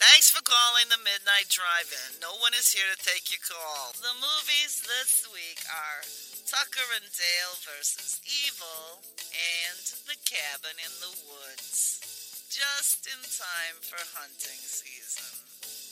Thanks for calling the Midnight Drive-In. No one is here to take your call. The movies this week are Tucker and Dale versus Evil and The Cabin in the Woods. Just in time for hunting season.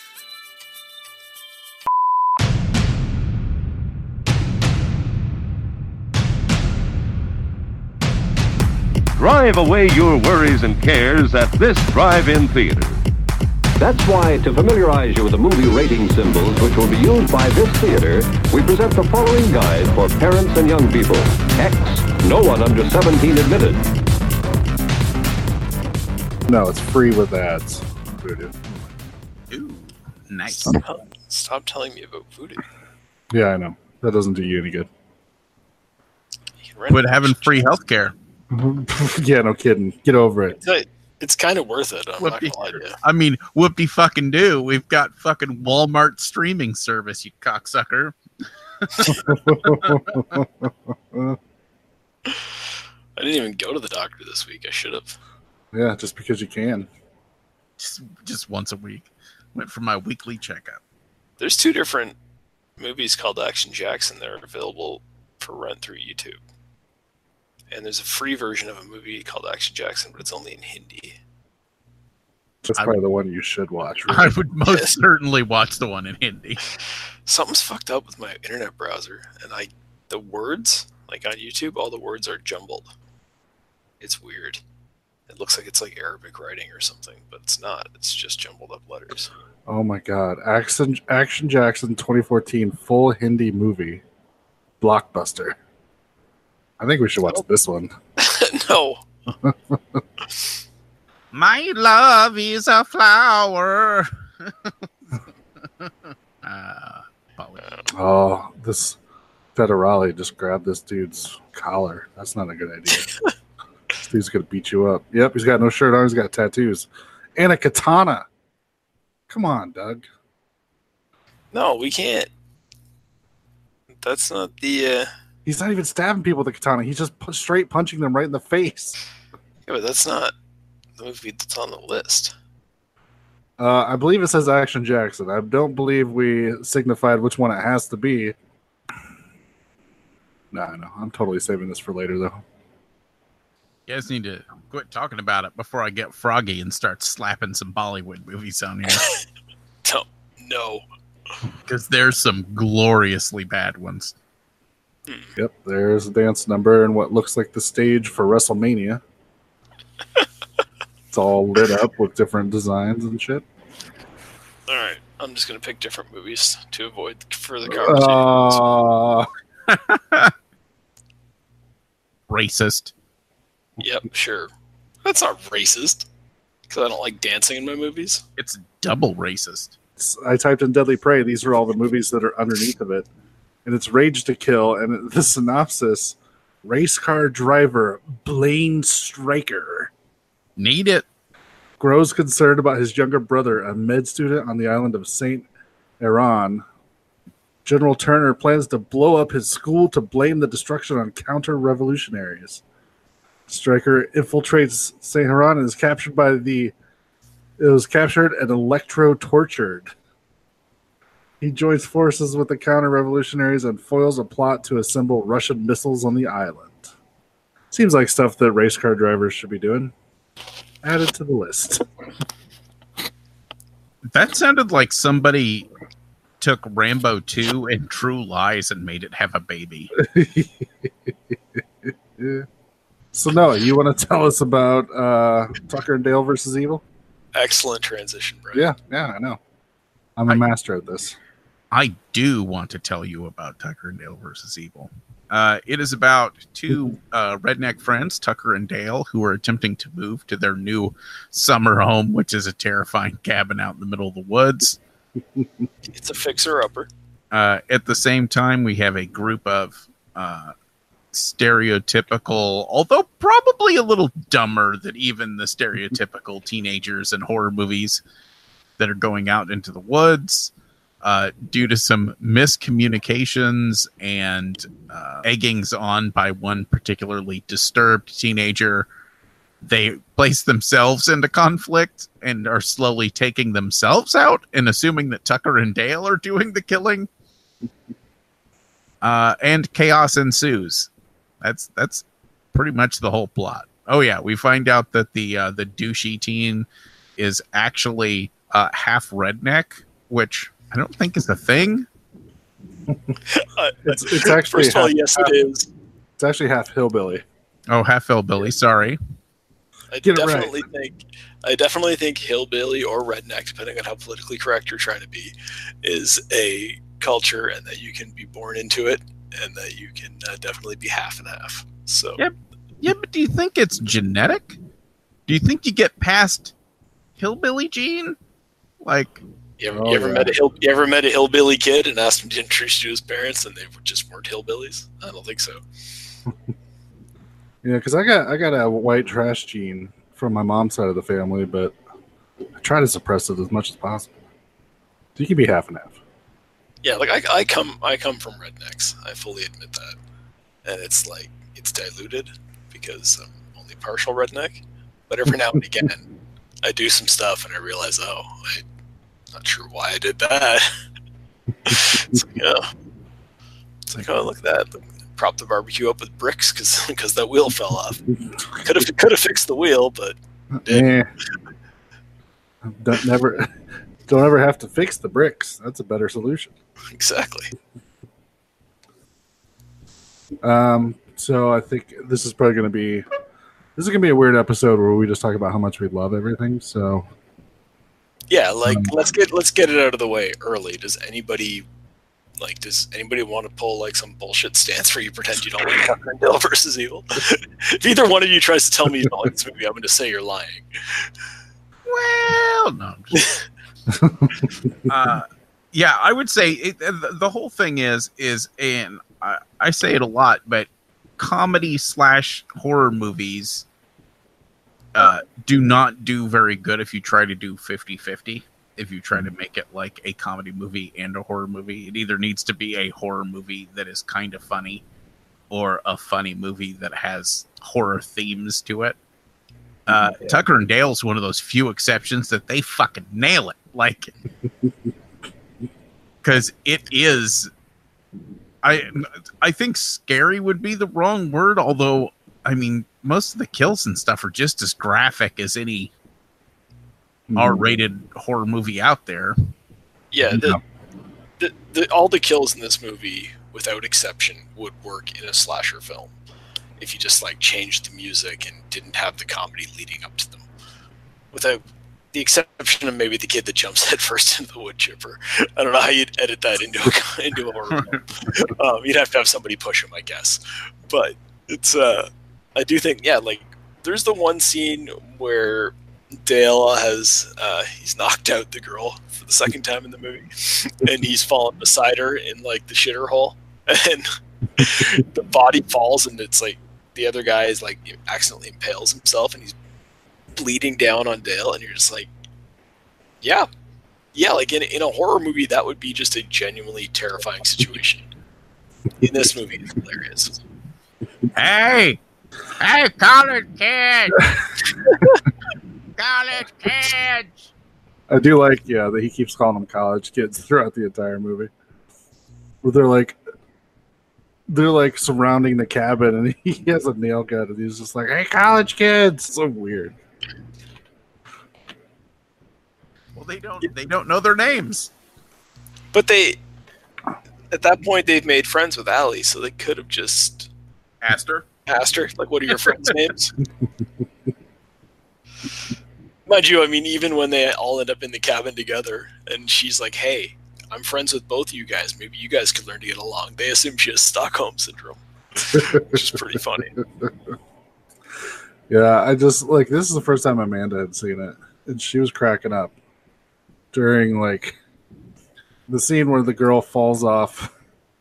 Drive away your worries and cares at this drive-in theater. That's why, to familiarize you with the movie rating symbols which will be used by this theater, we present the following guide for parents and young people. X, no one under 17 admitted. No, it's free with ads. Voodoo. Ooh, nice. Stop, oh, stop telling me about voodoo. Yeah, I know. That doesn't do you any good. You can rent Quit it. having free healthcare. yeah, no kidding. Get over it. It's, uh, it's kind of worth it. I'm not Whoopee. gonna lie to you. I mean, whoopty fucking do. We've got fucking Walmart streaming service, you cocksucker. I didn't even go to the doctor this week. I should have. yeah, just because you can. Just, just once a week. Went for my weekly checkup. There's two different movies called Action Jackson. They're available for rent through YouTube. And there's a free version of a movie called Action Jackson, but it's only in Hindi. That's I- probably the one you should watch. I would most certainly watch the one in Hindi. Something's fucked up with my internet browser, and I the words like on YouTube, all the words are jumbled. It's weird. It looks like it's like Arabic writing or something, but it's not. It's just jumbled up letters. Oh my god. Action Action Jackson 2014 full Hindi movie. Blockbuster. I think we should watch this one. no, My love is a flower. uh. Oh, this federale just grabbed this dude's collar. That's not a good idea. this dude's gonna beat you up. Yep, he's got no shirt on, he's got tattoos. And a katana. Come on, Doug. no, we can't. That's not the. Uh, He's not even stabbing people with a katana. He's just pu- straight punching them right in the face. yeah, but that's not the movie that's on the list. Uh, I believe it says Action Jackson. I don't believe we signified which one it has to be. No, no, I'm totally saving this for later, though. You guys need to quit talking about it before I get froggy and start slapping some Bollywood movies on here. No, no. Because there's some gloriously bad ones. Yep, there's a dance number and what looks like the stage for WrestleMania. it's all lit up with different designs and shit. All right, I'm just gonna pick different movies to avoid further conversation. Uh, Racist. Yep, sure. That's not racist. Because I don't like dancing in my movies. It's double racist. I typed in Deadly Prey. These are all the movies that are underneath of it. And it's Rage to Kill. And the synopsis race car driver Blaine Stryker Need it. grows concerned about his younger brother, a med student on the island of St. Aaron. General Turner plans to blow up his school to blame the destruction on counter revolutionaries. Stryker infiltrates St. Aaron and is captured by the. It was captured and electro tortured. He joins forces with the counter revolutionaries and foils a plot to assemble Russian missiles on the island. Seems like stuff that race car drivers should be doing. Added to the list. That sounded like somebody took Rambo 2 and True Lies and made it have a baby. So Noah, you want to tell us about uh, Tucker and Dale versus Evil? Excellent transition, Brett. Yeah, yeah, I know. I'm a I- master at this. I do want to tell you about Tucker and Dale versus Evil. Uh, it is about two uh, redneck friends, Tucker and Dale, who are attempting to move to their new summer home, which is a terrifying cabin out in the middle of the woods. It's a fixer upper. Uh, at the same time, we have a group of uh, stereotypical, although probably a little dumber than even the stereotypical teenagers in horror movies that are going out into the woods uh, due to some miscommunications and uh, eggings on by one particularly disturbed teenager. They place themselves into conflict and are slowly taking themselves out and assuming that Tucker and Dale are doing the killing. Uh, and chaos ensues. That's that's pretty much the whole plot. Oh yeah, we find out that the uh, the douchey teen is actually uh, half redneck, which I don't think is a thing. Uh, It's it's actually First of all, half, yes, it is. it's actually half hillbilly. Oh, half hillbilly. Sorry. I Get it right. definitely think I definitely think hillbilly or redneck, depending on how politically correct you're trying to be, is a culture, and that you can be born into it, and that you can uh, definitely be half and half. So Yep. Yeah, but do you think it's genetic? Do you think you get past hillbilly gene? Like, you ever, Oh, you ever yeah. met a hill, you ever met a hillbilly kid and asked him to introduce you to his parents, and they just weren't hillbillies? I don't think so. Yeah, because I got I got a white trash gene from my mom's side of the family, but I try to suppress it as much as possible. So you can be half and half. Yeah, like I, I come I come from rednecks. I fully admit that, and it's like it's diluted because I'm only partial redneck. But every now and again, I do some stuff and I realize, oh, I'm not sure why I did that. it's like, oh, it's like, oh, look at that. Prop the barbecue up with bricks because that wheel fell off. Could have could have fixed the wheel, but Eh. Don't never don't ever have to fix the bricks. That's a better solution. exactly. Um, so I think this is probably going to be this is going to be a weird episode where we just talk about how much we love everything. So Yeah, like Um, let's get let's get it out of the way early. Does anybody like does anybody want to pull like some bullshit stance where you pretend you don't like Tucker and Dale versus Evil? if either one of you tries to tell me you don't like this movie, I'm going to say you're lying. well, no. I'm just- uh, yeah, I would say it, the, the whole thing is is and I, I say it a lot, but comedy slash horror movies uh, do not do very good if you try to do 50-50 if you try to make it like a comedy movie and a horror movie it either needs to be a horror movie that is kind of funny or a funny movie that has horror themes to it uh, Tucker and Dale's one of those few exceptions that they fucking nail it. Like, because it is, I I think scary would be the wrong word. Although, I mean, most of the kills and stuff are just as graphic as any R-rated horror movie out there. Yeah, the, Yeah. The, the, all the kills in this movie, without exception, would work in a slasher film if you just like changed the music and didn't have the comedy leading up to them. Without the exception of maybe the kid that jumps head first into the wood chipper. I don't know how you'd edit that into a, into a horror film. Um, you'd have to have somebody push him, I guess. But it's uh, I do think yeah, like there's the one scene where Dale has uh, he's knocked out the girl for the second time in the movie, and he's fallen beside her in like the shitter hole, and the body falls, and it's like the other guy is like accidentally impales himself, and he's bleeding down on Dale, and you're just like, yeah, yeah, like in in a horror movie, that would be just a genuinely terrifying situation. In this movie, it's hilarious. Hey, hey, college kids, college kids. I do like, yeah, that he keeps calling them college kids throughout the entire movie. Where they're like, they're like surrounding the cabin, and he has a nail gun, and he's just like, "Hey, college kids!" So weird. Well, they don't they don't know their names. But they, at that point, they've made friends with Allie, so they could have just asked her, like, what are your friends' names? Mind you, I mean, even when they all end up in the cabin together, and she's like, hey, I'm friends with both of you guys. Maybe you guys could learn to get along. They assume she has Stockholm syndrome, which is pretty funny. Yeah, I just like this is the first time Amanda had seen it, and she was cracking up during like the scene where the girl falls off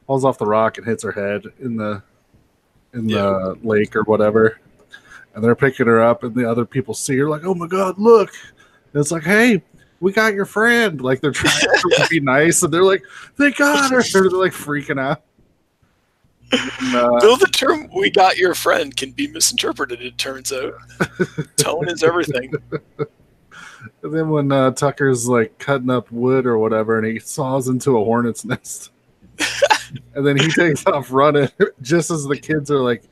falls off the rock and hits her head in the in the lake or whatever and they're picking her up and the other people see her like oh my god look. And it's like hey we got your friend. Like they're trying to be nice and they're like they got her. They're like freaking out. And, uh, Though the term "we got your friend" can be misinterpreted, it turns out. Tone is everything. and then when uh, tucker's like cutting up wood or whatever and he saws into a hornet's nest and then he takes off running just as the kids are like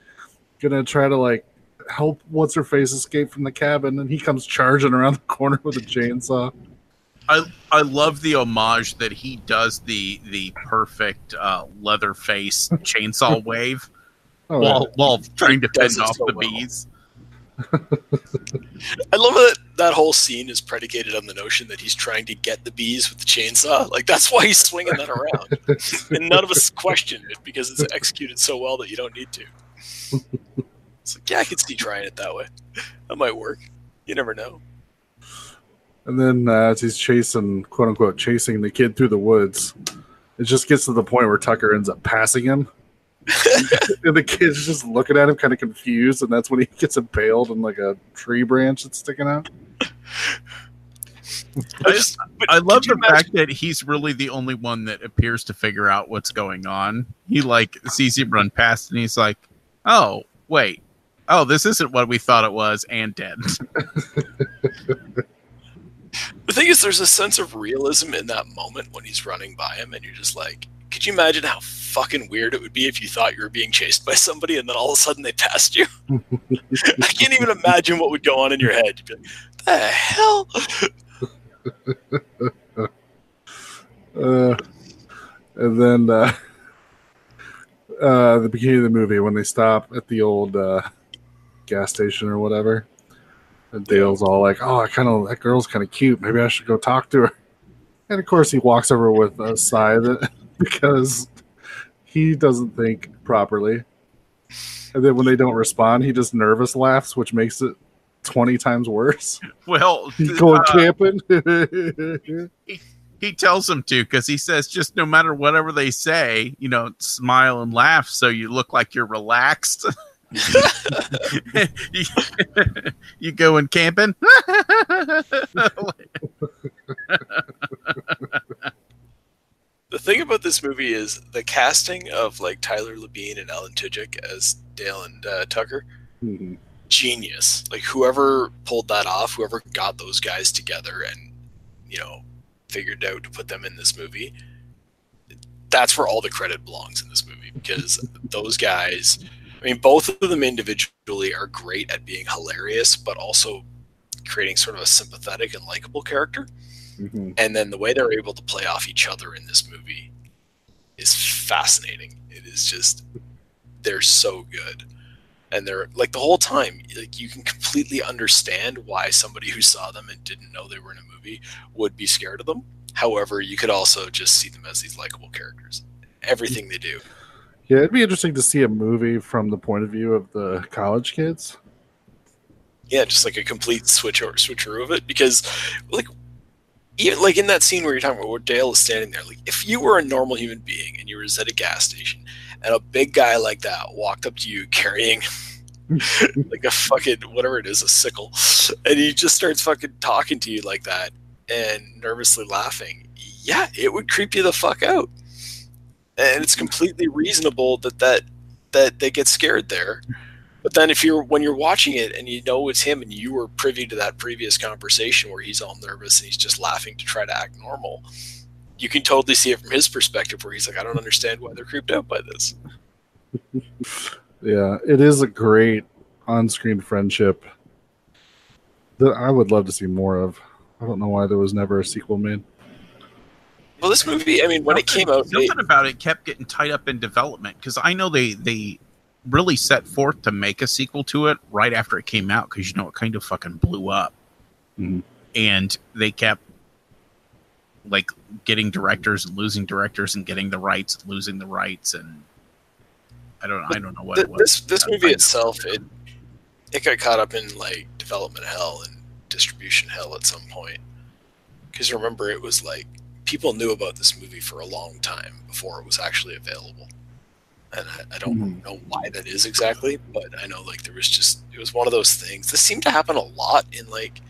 gonna try to like help what's her face escape from the cabin and he comes charging around the corner with a chainsaw I I love the homage that he does the the perfect uh, leather face chainsaw wave oh, while while trying to fend off so the well. bees. I love that that whole scene is predicated on the notion that he's trying to get the bees with the chainsaw. Like that's why he's swinging that around, and none of us question it because it's executed so well that you don't need to. It's like, yeah, I could see trying it that way. That might work. You never know. and then uh, as he's chasing quote unquote chasing the kid through the woods it just gets to the point where tucker ends up passing him and the kid's just looking at him kind of confused and that's when he gets impaled in like a tree branch that's sticking out I just, but I love could you the fact that he's really the only one that appears to figure out what's going on. He like sees him run past and he's like, "Oh, wait. Oh, this isn't what we thought it was and dead." The thing is, there's a sense of realism in that moment when he's running by him, and you're just like, could you imagine how fucking weird it would be if you thought you were being chased by somebody and then all of a sudden they passed you? I can't even imagine what would go on in your head. You'd be like, the hell? Uh, and then uh, uh, the beginning of the movie when they stop at the old uh, gas station or whatever, and Dale's all like, "Oh, I kind of that girl's kind of cute. Maybe I should go talk to her." And of course, he walks over with a sigh that because he doesn't think properly. And then when they don't respond, he just nervous laughs, which makes it twenty times worse. well, He's going uh, camping. he tells him to because he says just no matter whatever they say, you know, smile and laugh so you look like you're relaxed. you, you going camping? The thing about this movie is the casting of like Tyler Labine and Alan Tudyk as Dale and uh, Tucker. Mhm. Genius. Like whoever pulled that off, whoever got those guys together and you know figured out to put them in this movie. That's where all the credit belongs in this movie because those guys. I mean, both of them individually are great at being hilarious, but also creating sort of a sympathetic and likable character Mhm. and then the way they're able to play off each other in this movie is fascinating it is just they're so good and they're like the whole time like you can completely understand why somebody who saw them and didn't know they were in a movie would be scared of them however you could also just see them as these likable characters everything they do Yeah, it'd be interesting to see a movie from the point of view of the college kids. yeah, just like a complete switch or switcheroo of it. Because, like, even like in that scene where you're talking about where Dale is standing there, like if you were a normal human being and you were at a gas station and a big guy like that walked up to you carrying like a fucking whatever it is, a sickle, and he just starts fucking talking to you like that and nervously laughing, yeah, it would creep you the fuck out. And it's completely reasonable that that that they get scared there. But then if you're when you're watching it and you know it's him and you were privy to that previous conversation where he's all nervous and he's just laughing to try to act normal, you can totally see it from his perspective where he's like, I don't understand why they're creeped out by this. Yeah, it is a great on-screen friendship that I would love to see more of. I don't know why there was never a sequel made. Well, this movie, I mean, when it came out, something it- about it kept getting tied up in development because I know they they really set forth to make a sequel to it right after it came out because you know it kind of fucking blew up, Mhm. and they kept like getting directors and losing directors and getting the rights, and losing the rights, and I don't I don't know what th- it was. this this I'm movie trying itself, it it got caught up in like development hell and distribution hell at some point. Because remember, it was like people knew about this movie for a long time before it was actually available. And I, I don't Mhm. know why that is exactly, but I know like there was just it was one of those things. This seemed to happen a lot in like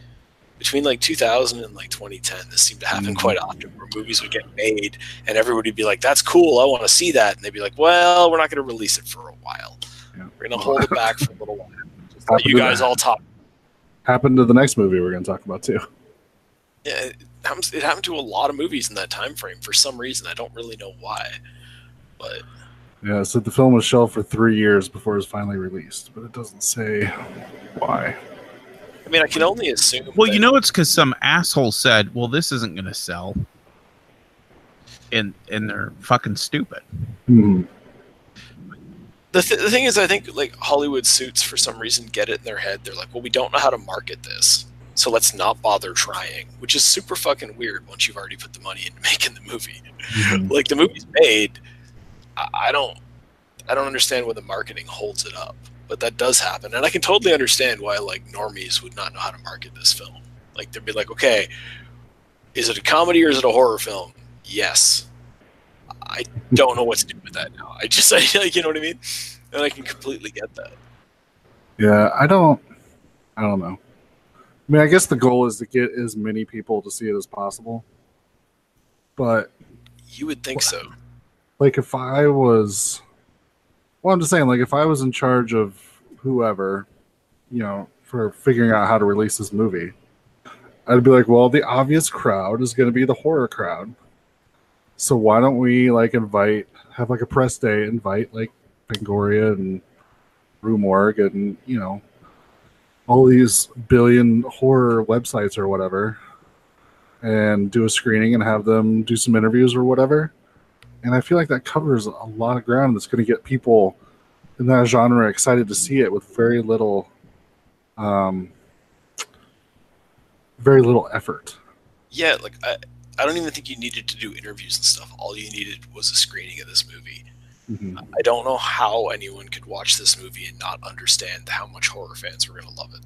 between like 2000 and like 2010. This seemed to happen Mhm. quite often where movies would get made and everybody would be like, "That's cool, I want to see that," and they'd be like, "Well, we're not going to release it for a while. Yeah. We're going to hold it back for a little while. Just let you guys that. all talk." Happened to the next movie we're going to talk about too. Yeah, it happens, it happened to a lot of movies in that time frame for some reason. I don't really know why, but Yeah, so the film was shelved for three years before it was finally released, but it doesn't say why. I mean, I can only assume. Well, that- you know, it's because some asshole said, "Well, this isn't going to sell," and and they're fucking stupid. Hmm. the, th- the thing is, I think like Hollywood suits for some reason get it in their head. They're like, well, we don't know how to market this, so let's not bother trying, which is super fucking weird once you've already put the money into making the movie. Mhm. like the movie's made, I, don't, I don't understand when the marketing holds it up, but that does happen, and I can totally understand why like normies would not know how to market this film. Like they'd be like, okay, is it a comedy or is it a horror film? Yes. I don't know what to do with that now. I just, I, like, you know what I mean? And I can completely get that. Yeah, I don't. I don't know. I mean, I guess the goal is to get as many people to see it as possible. But You would think so. Like, if I was, well, I'm just saying, like, if I was in charge of whoever, you know, for figuring out how to release this movie, I'd be like, well, the obvious crowd is going to be the horror crowd. So why don't we like invite, have like a press day, invite like Fangoria and Rue Morgue and you know all these billion horror websites or whatever, and do a screening and have them do some interviews or whatever. And I feel like that covers a lot of ground that's going to get people in that genre excited to see it with very little, um, very little effort. Yeah, like I, I don't even think you needed to do interviews and stuff. All you needed was a screening of this movie. Mhm. I don't know how anyone could watch this movie and not understand how much horror fans were going to love it.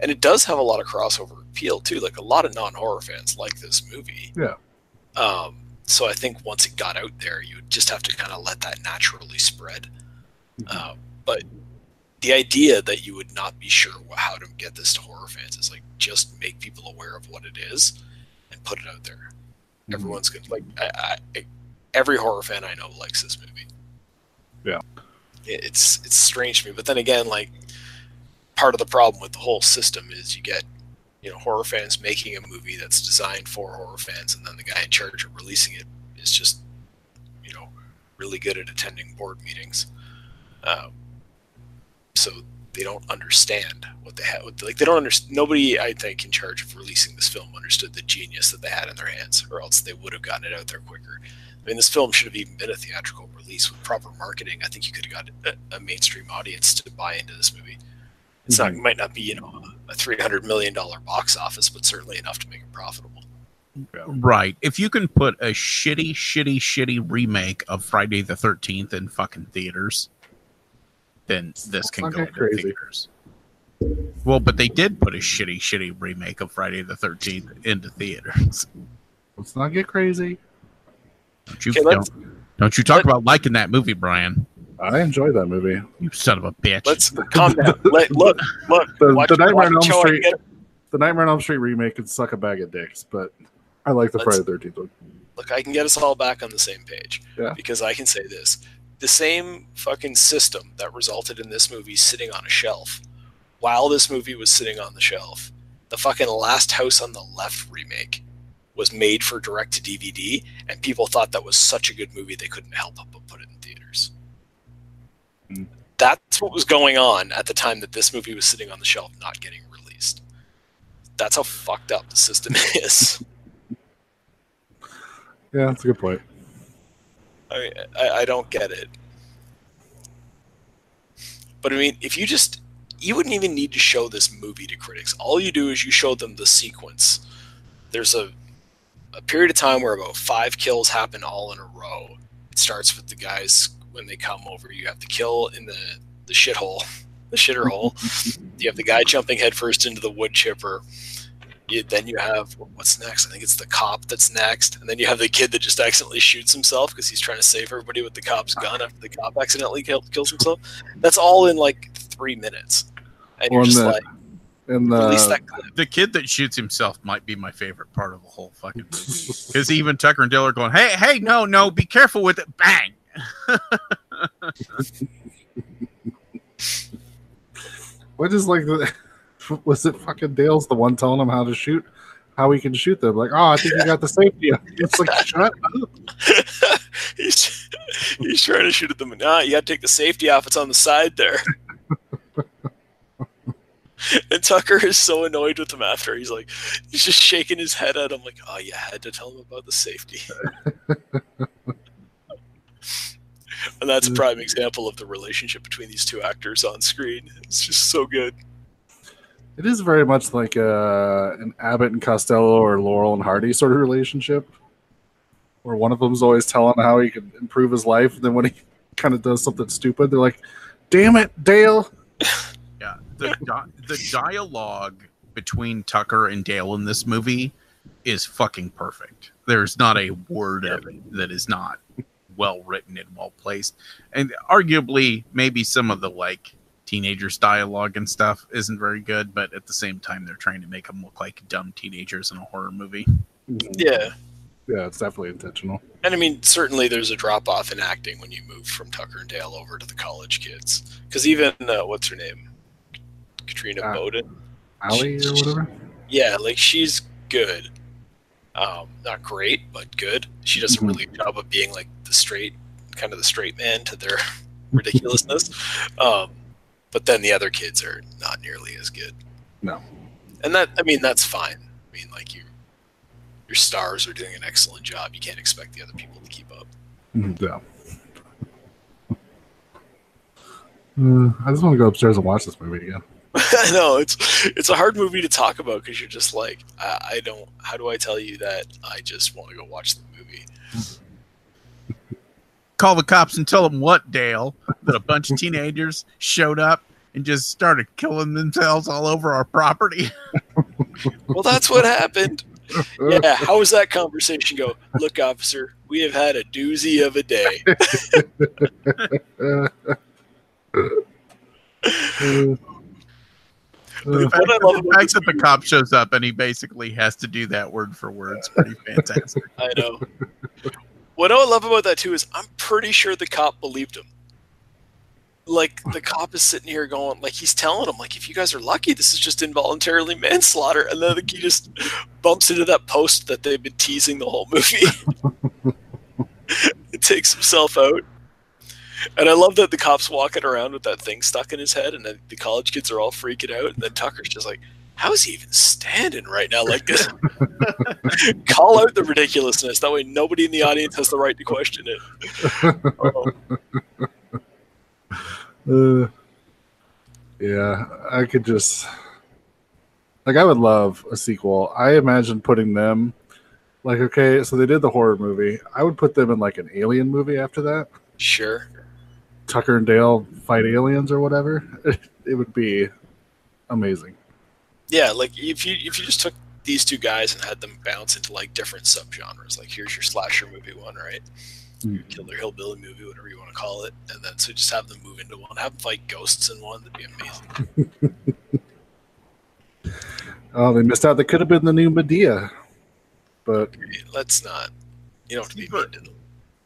And it does have a lot of crossover appeal too. Like a lot of non-horror fans like this movie. Yeah. Um, so I think once it got out there, you would just have to kind of let that naturally spread. Um, but the idea that you would not be sure how to get this to horror fans is like just make people aware of what it is and put it out there. Mhm. Everyone's gonna like. I, I, every horror fan I know likes this movie. Yeah. It- it's it's strange to me, but then again, like part of the problem with the whole system is you get you know horror fans making a movie that's designed for horror fans, and then the guy in charge of releasing it is just you know really good at attending board meetings. Um, so they don't understand what they have. Like they don't understand. Nobody, I think, in charge of releasing this film understood the genius that they had in their hands, or else they would have gotten it out there quicker. I mean, this film should have even been a theatrical release with proper marketing. I think you could have got a, a mainstream audience to buy into this movie. It's not, Mhm. might not be, you know, a three hundred million dollar box office, but certainly enough to make it profitable. Right. If you can put a shitty, shitty, shitty remake of Friday the Thirteenth in fucking theaters, then this can go get into crazy. theaters. Well, but they did put a shitty, shitty remake of Friday the Thirteenth into theaters. Let's not get crazy. Don't you, Okay, don't, don't you talk let- about liking that movie, Brian? I enjoyed that movie. You son of a bitch. Let's calm down. Let, look, look. The- watch, the Nightmare on Elm Street- The Nightmare on Elm Street remake could suck a bag of dicks, but I like the Let's- Friday the Thirteenth one. look, I can get us all back on the same page. Yeah. Because I can say this. The same fucking system that resulted in this movie sitting on a shelf, while this movie was sitting on the shelf, the fucking Last House on the Left remake was made for direct to DVD, and people thought that was such a good movie they couldn't help but put it in theaters. That's what was going on at the time that this movie was sitting on the shelf, not getting released. That's how fucked up the system is. Yeah, that's a good point. I, mean, I I don't get it. But I mean, if you just you wouldn't even need to show this movie to critics. All you do is you show them the sequence. There's a a period of time where about five kills happen all in a row. It starts with the guys when they come over. You have the kill in the the shithole, the shitter hole. you have the guy jumping headfirst into the wood chipper. You, then you have what's next? I think it's the cop that's next, and then you have the kid that just accidentally shoots himself because he's trying to save everybody with the cop's gun after the cop accidentally kill, kills himself. That's all in like three minutes, and you're just the- like, And release the that. The kid that shoots himself might be my favorite part of the whole fucking movie. Because even Tucker and Dale are going, "Hey, hey, no, no, be careful with it!" Bang. What is like the was it fucking Dale's the one telling him how to shoot, how he can shoot them? Like, oh, I think you got the safety. up." It's like shut up. he's he's trying to shoot at them. Nah, you got to take the safety off. It's on the side there. and Tucker is so annoyed with him after. He's like, he's just shaking his head at him, like, oh, you had to tell him about the safety. And that's a prime example of the relationship between these two actors on screen. It's just so good. It is very much like uh, an Abbott and Costello or Laurel and Hardy sort of relationship, where one of them's always telling how he can improve his life, and then when he kind of does something stupid, they're like, "Damn it, Dale!" Yeah, the di- the dialogue between Tucker and Dale in this movie is fucking perfect. There's not a word of it that is not well written and well placed, and arguably maybe some of the like teenagers dialogue and stuff isn't very good, but at the same time they're trying to make them look like dumb teenagers in a horror movie. Yeah. Yeah, it's definitely intentional. And I mean, certainly there's a drop off in acting when you move from Tucker and Dale over to the college kids. Because even, uh, what's her name? Katrina Uh, Bowden. Allie or whatever. Yeah, like she's good. Um, not great, but good. She does a Mhm. really good job of being like the straight, kind of the straight man to their ridiculousness. Um, but then the other kids are not nearly as good. No. And that, I mean, that's fine. I mean, like you, your stars are doing an excellent job. You can't expect the other people to keep up. Yeah. Uh, I just want to go upstairs and watch this movie again. I know it's it's a hard movie to talk about because you're just like I, I don't. How do I tell you that I just want to go watch the movie? Call the cops and tell them what, Dale? That a bunch of teenagers showed up and just started killing themselves all over our property. Well, that's what happened. Yeah, how was that conversation go? Look, officer, we have had a doozy of a day. The fact, What I that, love the fact that the cop shows up and he basically has to do that word for word is pretty fantastic. I know. What I love about that too is I'm pretty sure the cop believed him. Like the cop is sitting here going, like he's telling him, like if you guys are lucky, this is just involuntarily manslaughter, and then he just bumps into that post that they've been teasing the whole movie. it takes himself out, and I love that the cop's walking around with that thing stuck in his head, and then the college kids are all freaking out, and then Tucker's just like, "How is he even standing right now like this?" Call out the ridiculousness. That way, nobody in the audience has the right to question it. Oh, Uh, yeah, I could just like I would love a sequel. I imagine putting them like okay, so they did the horror movie. I would put them in like an alien movie after that. sure. Tucker and Dale fight aliens or whatever. It would be amazing. Yeah, like if you if you just took these two guys and had them bounce into like different subgenres, like here's your slasher movie one, right? Your killer hillbilly movie, whatever you want to call it, and then so just have them move into one, have them fight ghosts in one. That'd be amazing. Oh, they missed out. They could have been the new Madea. But Let's not. You don't have to be mean to them.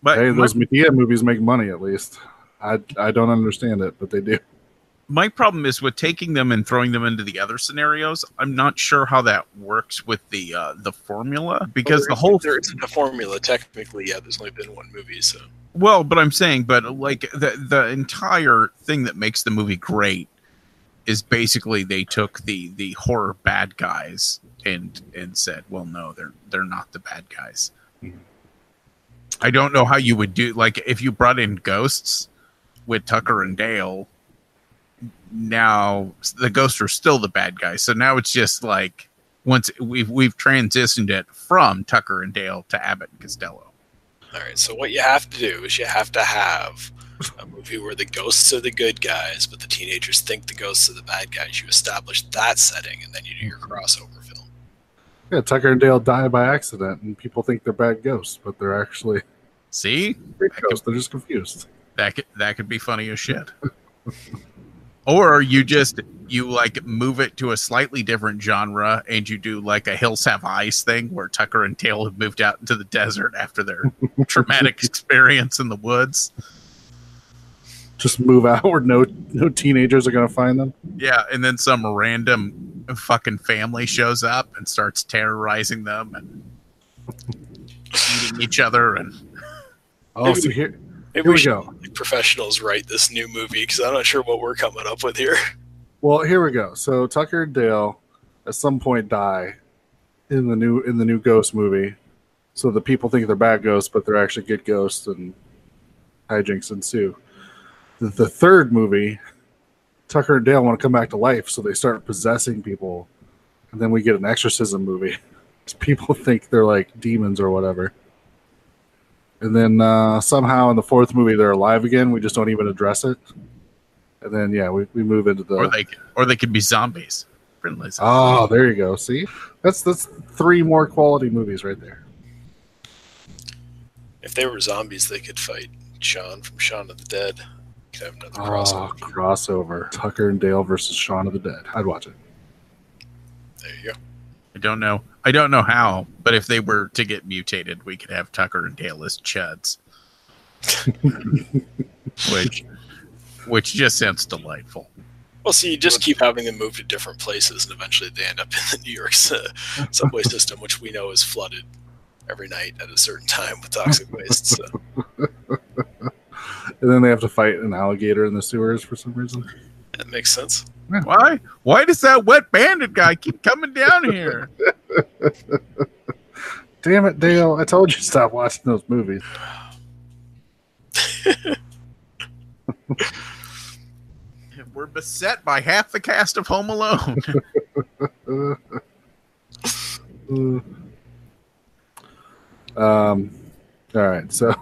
But hey, my, those Madea movies make money at least. I I don't understand it, but they do. my problem is with taking them and throwing them into the other scenarios. I'm not sure how that works with the uh, the formula because the whole there isn't a formula technically. Yeah, there's only been one movie, so Well, but I'm saying, but like the the entire thing that makes the movie great is basically they took the the horror bad guys and and said, well, no, they're they're not the bad guys. I don't know how you would do like if you brought in ghosts with Tucker and Dale. Now the ghosts are still the bad guys, so now it's just like once we've we've transitioned it from Tucker and Dale to Abbott and Costello. All right, so what you have to do is you have to have a movie where the ghosts are the good guys, but the teenagers think the ghosts are the bad guys. You establish that setting, and then you do your crossover film. Yeah, Tucker and Dale die by accident, and people think they're bad ghosts, but they're actually See, great ghosts. They're just confused. That could that could be funny as shit. or you just you like move it to a slightly different genre and you do like a Hills Have Eyes thing where Tucker and Dale have moved out into the desert after their traumatic experience in the woods. Just move out where no no teenagers are going to find them. Yeah, and then some random fucking family shows up and starts terrorizing them and eating each other and Oh, so here, Maybe here we we go. professionals write this new movie because I'm not sure what we're coming up with here. Well, here we go. So Tucker and Dale at some point die in the new in the new Ghost movie. So the people think they're bad ghosts, but they're actually good ghosts, and hijinks ensue. The, the third movie, Tucker and Dale want to come back to life, so they start possessing people, and then we get an exorcism movie. People think they're like demons or whatever. And then uh, somehow in the fourth movie they're alive again. We just don't even address it. And then yeah, we, we move into the or they or they could be zombies. Friendly zombies. Oh, there you go. See, that's that's three more quality movies right there. If they were zombies, they could fight Shaun from Shaun of the Dead. Could have another Oh, crossover. crossover: Tucker and Dale versus Shaun of the Dead. I'd watch it. There you go. I don't know. I don't know how, but if they were to get mutated, we could have Tucker and Dale as chuds. which which just sounds delightful. Well, see, you just keep having them move to different places, and eventually they end up in the New York uh, subway system, which we know is flooded every night at a certain time with toxic waste. So And then they have to fight an alligator in the sewers for some reason. that makes sense. Why? Why does that wet bandit guy keep coming down here? Damn it, Dale! I told you to stop watching those movies. We're beset by half the cast of Home Alone. Um. All right. So,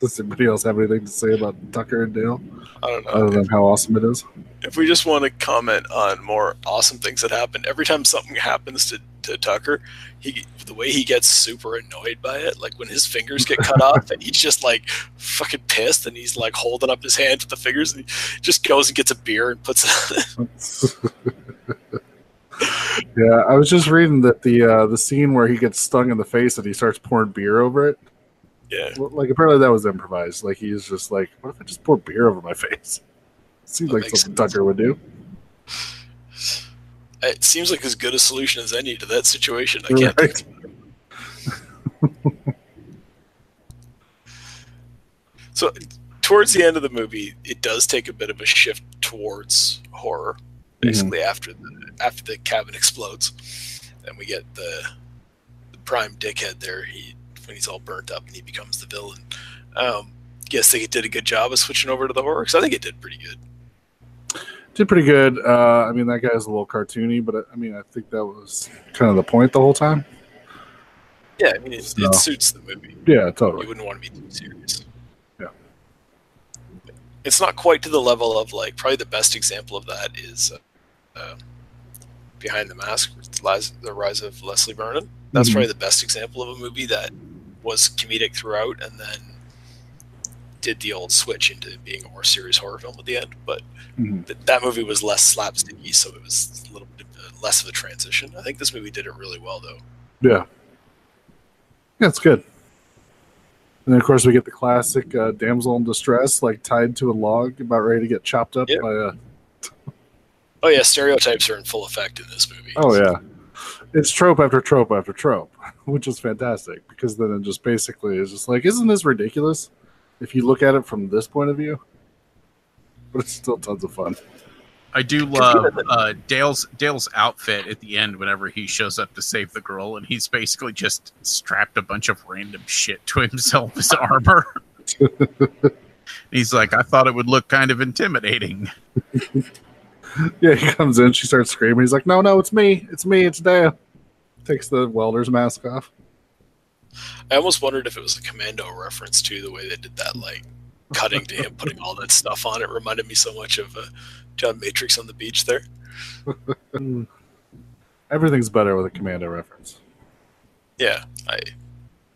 does anybody else have anything to say about Tucker and Dale I don't know. other than how awesome it is? if we just want to comment on more awesome things that happen, every time something happens to, to Tucker, he the way he gets super annoyed by it, like when his fingers get cut off, and he's just like fucking pissed, and he's like holding up his hand with the fingers, and he just goes and gets a beer and puts it. yeah, I was just reading that the uh, the scene where he gets stung in the face and he starts pouring beer over it. Yeah, like apparently that was improvised. Like he's just like, what if I just pour beer over my face? Seems That like something sense. Tucker would do. it seems like as good a solution as any to that situation. I can't. Right. So towards the end of the movie, it does take a bit of a shift towards horror. Mm-hmm. Basically, after the after the cabin explodes, and we get the, the prime dickhead there. He when he's all burnt up and he becomes the villain. Um, think it did a good job of switching over to the horror because I think it did pretty good. Did pretty good. Uh, I mean, that guy's a little cartoony, but I mean, I think that was kind of the point the whole time. Yeah, I mean it, So- it suits the movie. Yeah, totally. You wouldn't want to be too serious. Yeah. It's not quite to the level of like probably the best example of that is uh, uh, Behind the Mask, Lies, the Rise of Leslie Vernon. That's Mhm. probably the best example of a movie that was comedic throughout and then did the old switch into being a more serious horror film at the end. But Mhm. th- that movie was less slapsticky, so it was a little bit less of a transition. I think this movie did it really well, though. Yeah. Yeah, it's good. And then, of course, we get the classic uh, damsel in distress, like tied to a log, about ready to get chopped up Yeah. by a. Oh yeah, stereotypes are in full effect in this movie. Oh yeah, it's trope after trope after trope, which is fantastic because then it just basically is just like, isn't this ridiculous? If you look at it from this point of view, but it's still tons of fun. I do love uh, Dale's Dale's outfit at the end whenever he shows up to save the girl, and he's basically just strapped a bunch of random shit to himself as armor. he's like, I thought it would look kind of intimidating. Yeah, he comes in, she starts screaming. He's like, "No, no, it's me, it's me, it's Dale." Takes the welder's mask off. I almost wondered if it was a commando reference to the way they did that, like cutting to him putting all that stuff on. It reminded me so much of uh, John Matrix on the beach there. Everything's better with a commando reference. Yeah, I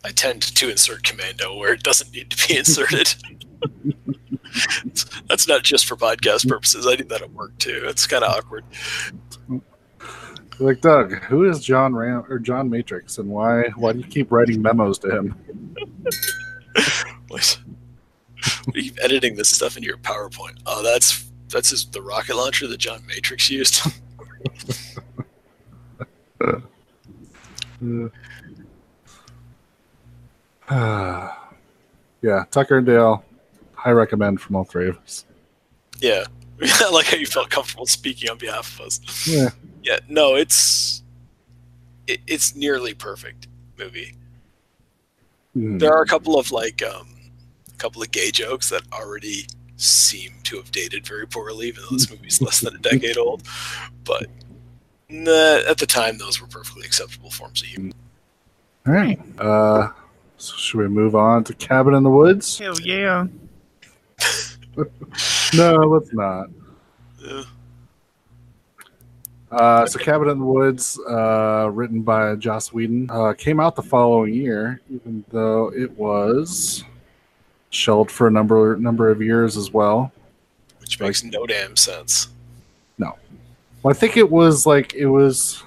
I tend to insert commando where it doesn't need to be inserted. That's not just for podcast purposes. I do that at work too. It's kind of awkward. Like Doug, who is John Ram or John Matrix, and why why do you keep writing memos to him? What? What are you editing this stuff into your PowerPoint? Oh, that's that's just the rocket launcher that John Matrix used. Uh, yeah, Tucker and Dale, high recommend from all three of us. yeah, I like how you felt comfortable speaking on behalf of us. Yeah, Yeah, no, it's it, it's nearly perfect movie. Mhm. There are a couple of like um, a couple of gay jokes that already seem to have dated very poorly, even though this movie's less than a decade old. But nah, at the time, those were perfectly acceptable forms of humor. All right. Uh, so should we move on to Cabin in the Woods? Hell yeah. No, let's not. Yeah. Uh, so Cabin in the Woods, uh, written by Joss Whedon, uh, came out the following year, even though it was shelved for a number number of years as well. which makes no damn sense. Well, I think it was like it was.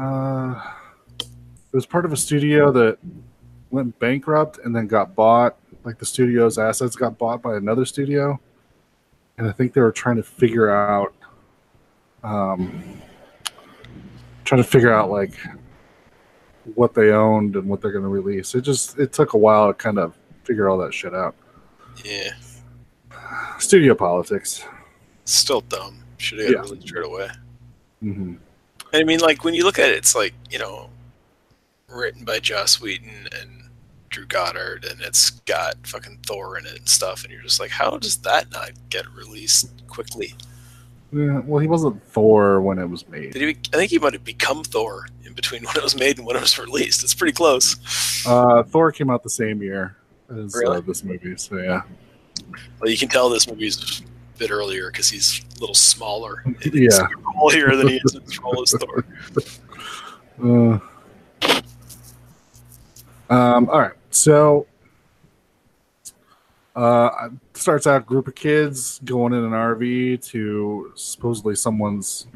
Uh, it was part of a studio that went bankrupt and then got bought. Like the studio's assets got bought by another studio, and I think they were trying to figure out, um, trying to figure out like what they owned and what they're going to release. It just it took a while to kind of figure all that shit out. Yeah, Studio politics. still dumb. Should have Yeah. released straight away. hmm I mean, like when you look at it, it's like you know, written by Joss Whedon and Drew Goddard, and it's got fucking Thor in it and stuff, and you're just like, how does that not get released quickly? Yeah, well, he wasn't Thor when it was made. Did he? I think he might have become Thor in between when it was made and when it was released. It's pretty close. Uh, Thor came out the same year as Really? uh, this movie, so yeah. Well, you can tell this movie's a bit earlier because he's a little smaller Yeah. here than he is in his role as Thor. Uh, um, all right, so uh, starts out group of kids going in an RV to supposedly someone's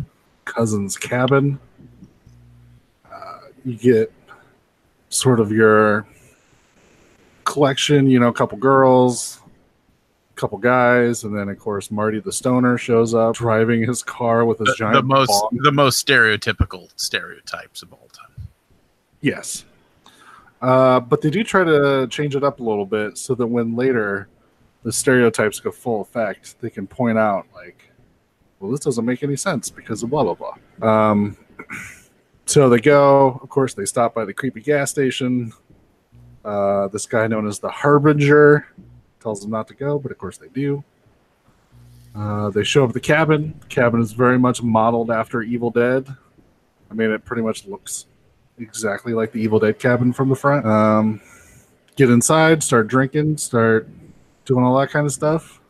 cousin's cabin. Uh, you get sort of your collection, you know, a couple girls, a couple guys, and then of course Marty the stoner shows up driving his car with his The, giant the most bong. the most stereotypical stereotypes of all time. Yes. Uh, but they do try to change it up a little bit so that when later the stereotypes go full effect, they can point out, like, well, this doesn't make any sense because of blah, blah, blah. Um, so they go, of course, they stop by the creepy gas station. Uh, this guy known as the Harbinger tells them not to go, but of course they do. Uh, they show up the cabin. The cabin is very much modeled after Evil Dead. I mean, it pretty much looks exactly like the Evil Dead cabin from the front. Um, get inside, start drinking, start doing all that kind of stuff.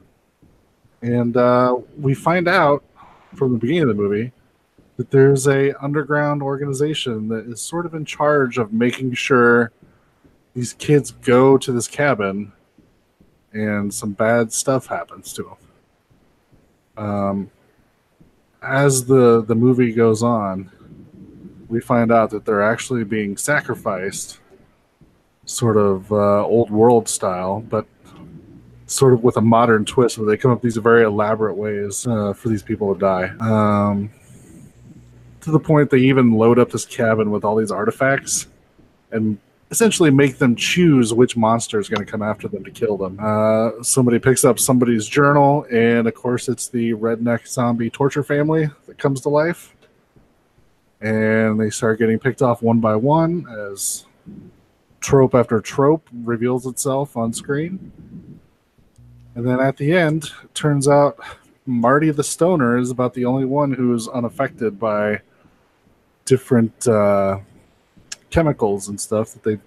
And uh, we find out from the beginning of the movie that there's a underground organization that is sort of in charge of making sure these kids go to this cabin and some bad stuff happens to them. Um, as the the movie goes on, we find out that they're actually being sacrificed, sort of uh, old world style, but sort of with a modern twist where they come up these very elaborate ways uh, for these people to die. Um, to the point they even load up this cabin with all these artifacts and essentially make them choose which monster is going to come after them to kill them. Uh, somebody picks up somebody's journal, and of course, it's the redneck zombie torture family that comes to life and they start getting picked off one by one as trope after trope reveals itself on screen. And then at the end, turns out Marty the Stoner is about the only one who's unaffected by different uh, chemicals and stuff that they've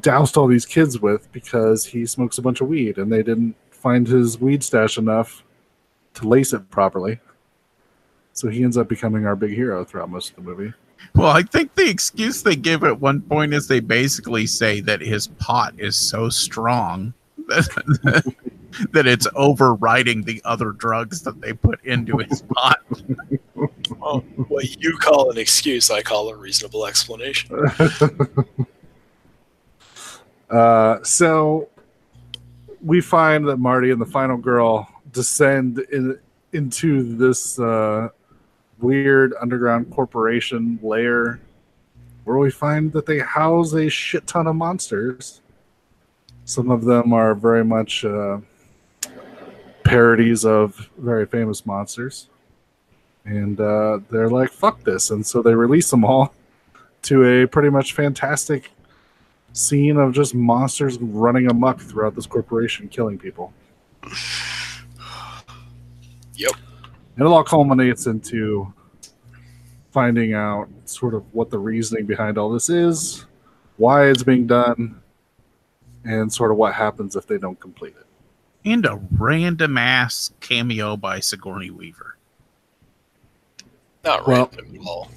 doused all these kids with because he smokes a bunch of weed and they didn't find his weed stash enough to lace it properly. So he ends up becoming our big hero throughout most of the movie. Well, I think the excuse they give at one point is they basically say that his pot is so strong that, that it's overriding the other drugs that they put into his pot. Well, what you call an excuse, I call a reasonable explanation. Uh, so we find that Marty and the final girl descend in, into this uh, weird underground corporation lair where we find that they house a shit ton of monsters. Some of them are very much uh, parodies of very famous monsters. And uh, they're like, fuck this. And so they release them all to a pretty much fantastic scene of just monsters running amok throughout this corporation, killing people. Yep. And it all culminates into finding out sort of what the reasoning behind all this is, why it's being done, and sort of what happens if they don't complete it. And a random ass cameo by Sigourney Weaver. Not Well- random at all.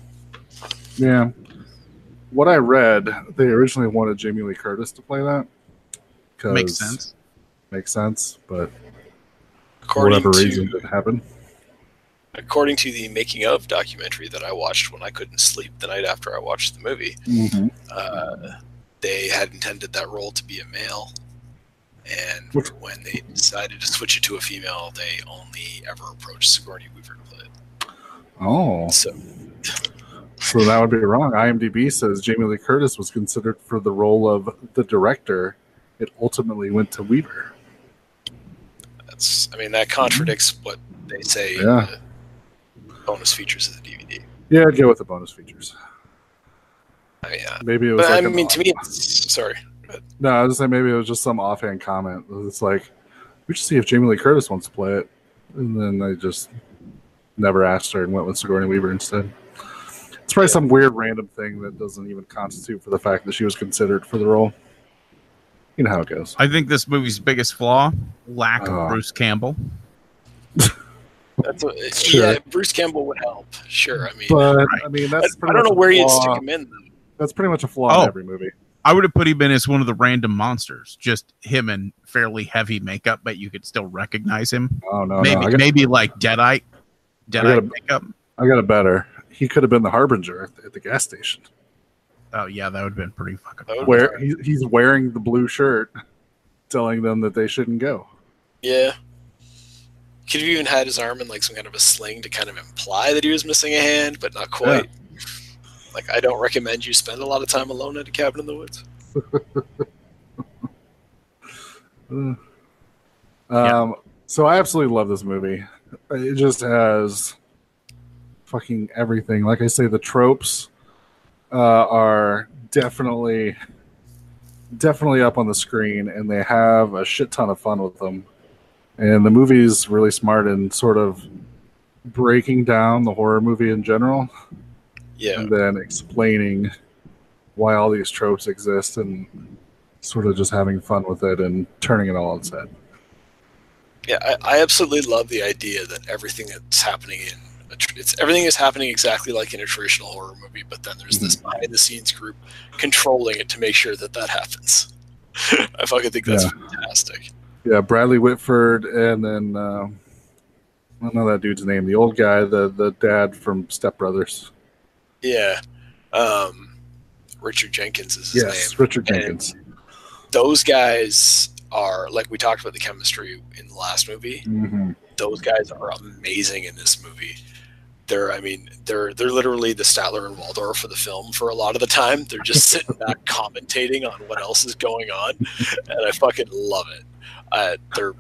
Yeah. What I read, they originally wanted Jamie Lee Curtis to play that. Makes sense. Makes sense, but for According whatever reason, it to didn't happen. According to the making of documentary that I watched when I couldn't sleep the night after I watched the movie, Mm-hmm. uh, they had intended that role to be a male, and Which- when they decided to switch it to a female, they only ever approached Sigourney Weaver to play it. Oh, So so that would be wrong. IMDb says Jamie Lee Curtis was considered for the role of the director. It ultimately went to Weaver. that's, I mean, that contradicts what they say in Yeah. the bonus features of the DVD. Yeah, I'd go with the bonus features. I mean, yeah. Maybe it was. But like I mean, to me, it's, sorry. But no, I was just saying maybe it was just some offhand comment. It's like we should see if Jamie Lee Curtis wants to play it, and then they just never asked her and went with Sigourney Weaver instead. It's probably Yeah. some weird random thing that doesn't even constitute for the fact that she was considered for the role. You know how it goes. I think this movie's biggest flaw lack of ah. Bruce Campbell. That's what, Sure. yeah, Bruce Campbell would help. Sure. I mean, But Right. I mean, that's I pretty don't know much a where you'd flaw- stick him in. Though. That's pretty much a flaw Oh. in every movie. I would have put him in as one of the random monsters, just him in fairly heavy makeup, but you could still recognize him. Oh no, maybe no, got, maybe like Deadite, Deadite gotta- makeup. I got it better. He could have been the harbinger at the, at the gas station, Oh yeah, that would have been pretty fucking. That would- Fun. where he, he's wearing the blue shirt, telling them that they shouldn't go. Yeah. Could have even had his arm in like some kind of a sling to kind of imply that he was missing a hand, but not quite. Like, I don't recommend you spend a lot of time alone at a cabin in the woods. Uh, Yeah. Um, so I absolutely love this movie. It just has fucking everything. Like I say, the tropes uh, are definitely definitely up on the screen, and they have a shit ton of fun with them. And the movie's really smart in sort of breaking down the horror movie in general, Yeah. and then explaining why all these tropes exist, and sort of just having fun with it and turning it all on its head. Yeah, I, I absolutely love the idea that everything that's happening in a tr- it's everything is happening exactly like in a traditional horror movie, but then there's this mm-hmm. behind the scenes group controlling it to make sure that that happens. I fucking think that's Yeah. fantastic. Yeah, Bradley Whitford, and then uh, I don't know that dude's name. The old guy, the the dad from Step Brothers. Yeah, um, Richard Jenkins is his Yes, name. Richard And- Jenkins. Those guys are like we talked about the chemistry in the last movie. hmm those guys are amazing in this movie. They're, I mean, they're they're literally the Statler and Waldorf for the film for a lot of the time. They're just sitting back commentating on what else is going on, and I fucking love it. Uh, they're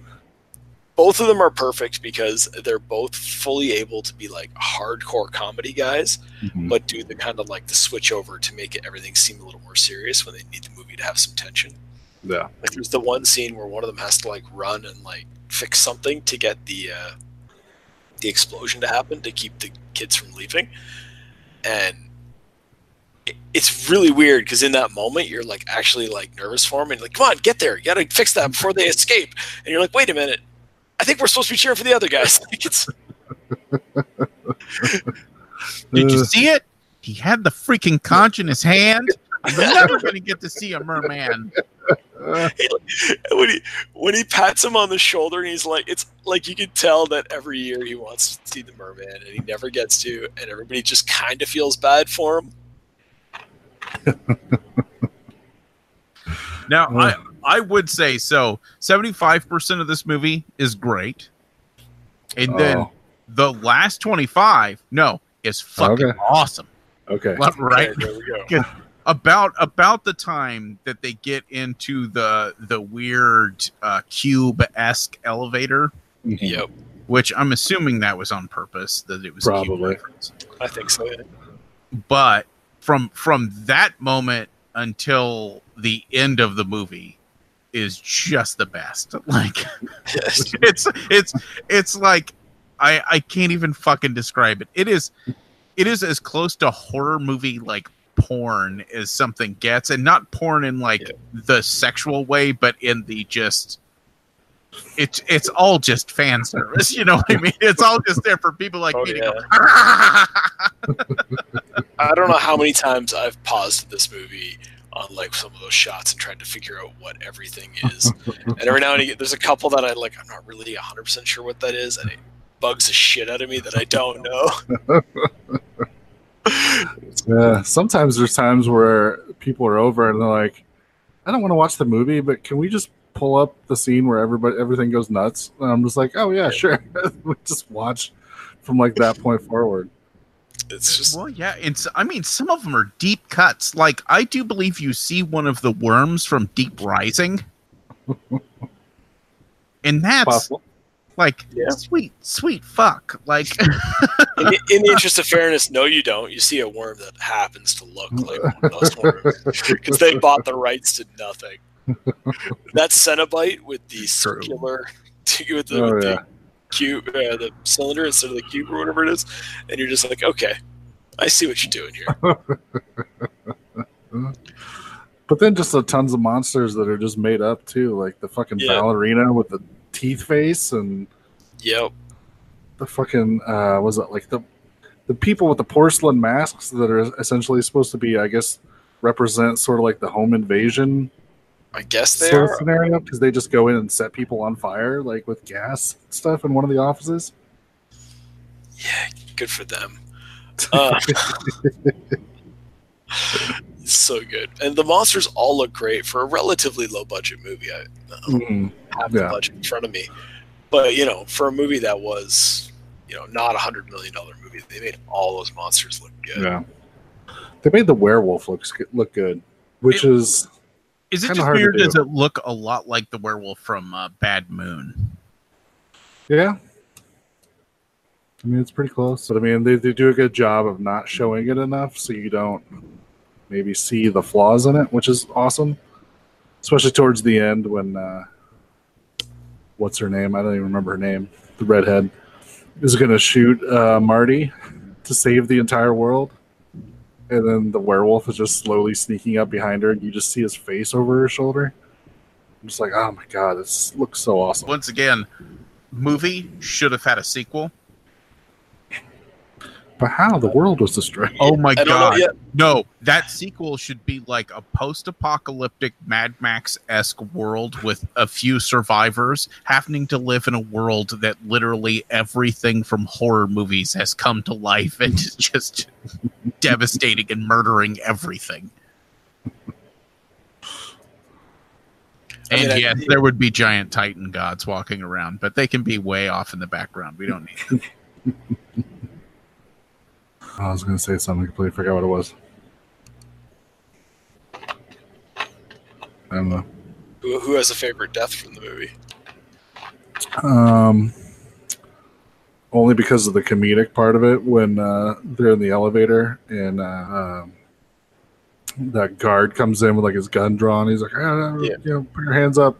both of them are perfect because they're both fully able to be like hardcore comedy guys, Mhm. but do the kind of like the switch over to make it, everything seem a little more serious when they need the movie to have some tension. Yeah, Like there's the one scene where one of them has to like run and like fix something to get the uh, the explosion to happen to keep the kids from leaving, and it's really weird because in that moment you're like actually like nervous for him and like come on get there you gotta fix that before they escape and you're like wait a minute I think we're supposed to be cheering for the other guys like it's Did you Uh, see it? he had the freaking conch in his hand. I'm never to get to see a merman. when he when he pats him on the shoulder and he's like it's like you can tell that every year he wants to see the merman and he never gets to and everybody just kind of feels bad for him Now, I I would say so. Seventy five percent of this movie is great, and then Oh. the last twenty five, no, is fucking Okay. awesome. Okay. Right? Okay, there we go about about the time that they get into the the weird uh, cube esque elevator, yep which I'm assuming that was on purpose that it was a cube Probably. reference. i think so yeah. But from from that moment until the end of the movie is just the best. Like Yes. it's it's it's like I I can't even fucking describe it. It is it is as close to horror movie like porn as something gets, and not porn in like Yeah. the sexual way, but in the just it's it's all just fan service. You know what I mean? It's all just there for people like Oh, me to go. Ah, I don't know how many times i've paused this movie on like some of those shots and tried to figure out what everything is and every now and again there's a couple that i like i'm not really 100% sure what that is and it bugs the shit out of me that i don't know Yeah. Sometimes there's times where people are over and they're like, I don't want to watch the movie, but can we just pull up the scene where everybody everything goes nuts? And I'm just like, oh yeah, sure. we just watch from like that point forward. it's just well, yeah, it's. I mean, some of them are deep cuts. Like I do believe you see one of the worms from Deep Rising, and that's Possible. like Yeah. sweet, sweet fuck. Like in, the- in the interest of fairness, no, you don't. You see a worm that happens to look like one of those worms because they bought the rights to nothing. That Cenobite with the circular, with the, Oh, with yeah. the cube, uh, the cylinder instead of the cube or whatever it is, and you're just like, okay, I see what you're doing here. But then just the tons of monsters that are just made up too, like the fucking Yeah. ballerina with the teeth face and Yep. the fucking uh was it like the the people with the porcelain masks that are essentially supposed to be, I guess, represent sort of like the home invasion I guess they sort of scenario because they just go in and set people on fire like with gas stuff in one of the offices. Yeah, good for them. Uh, so good, and the monsters all look great for a relatively low budget movie. I um, Mhm. have the Yeah. budget in front of me, but you know, for a movie that was, you know, not a hundred million dollar movie, they made all those monsters look good. Yeah, they made the werewolf look look good, which It- is Is it Kinda just weird? do. Does it look a lot like the werewolf from uh, Bad Moon? yeah. I mean, it's pretty close, but I mean, they, they do a good job of not showing it enough so you don't maybe see the flaws in it, which is awesome. Especially towards the end when uh, what's her name? I don't even remember her name. The redhead is going to shoot uh, Marty to save the entire world, and then the werewolf is just slowly sneaking up behind her, and you just see his face over her shoulder. I'm just like, oh my god, this looks so awesome. Once again, movie should have had a sequel. But how the world was destroyed? Oh my I don't know god! No, that sequel should be like a post-apocalyptic Mad Max esque world with a few survivors happening to live in a world that literally everything from horror movies has come to life and is just devastating and murdering everything. I And mean, I- yes, there would be giant Titan gods walking around, but they can be way off in the background. We don't need them. I was going to say something, completely forgot what it was. I don't know. Who, who has a favorite death from the movie? Um, only because of the comedic part of it when uh, they're in the elevator and uh, um, that guard comes in with like his gun drawn. He's like, ah, Yeah. you know, put your hands up.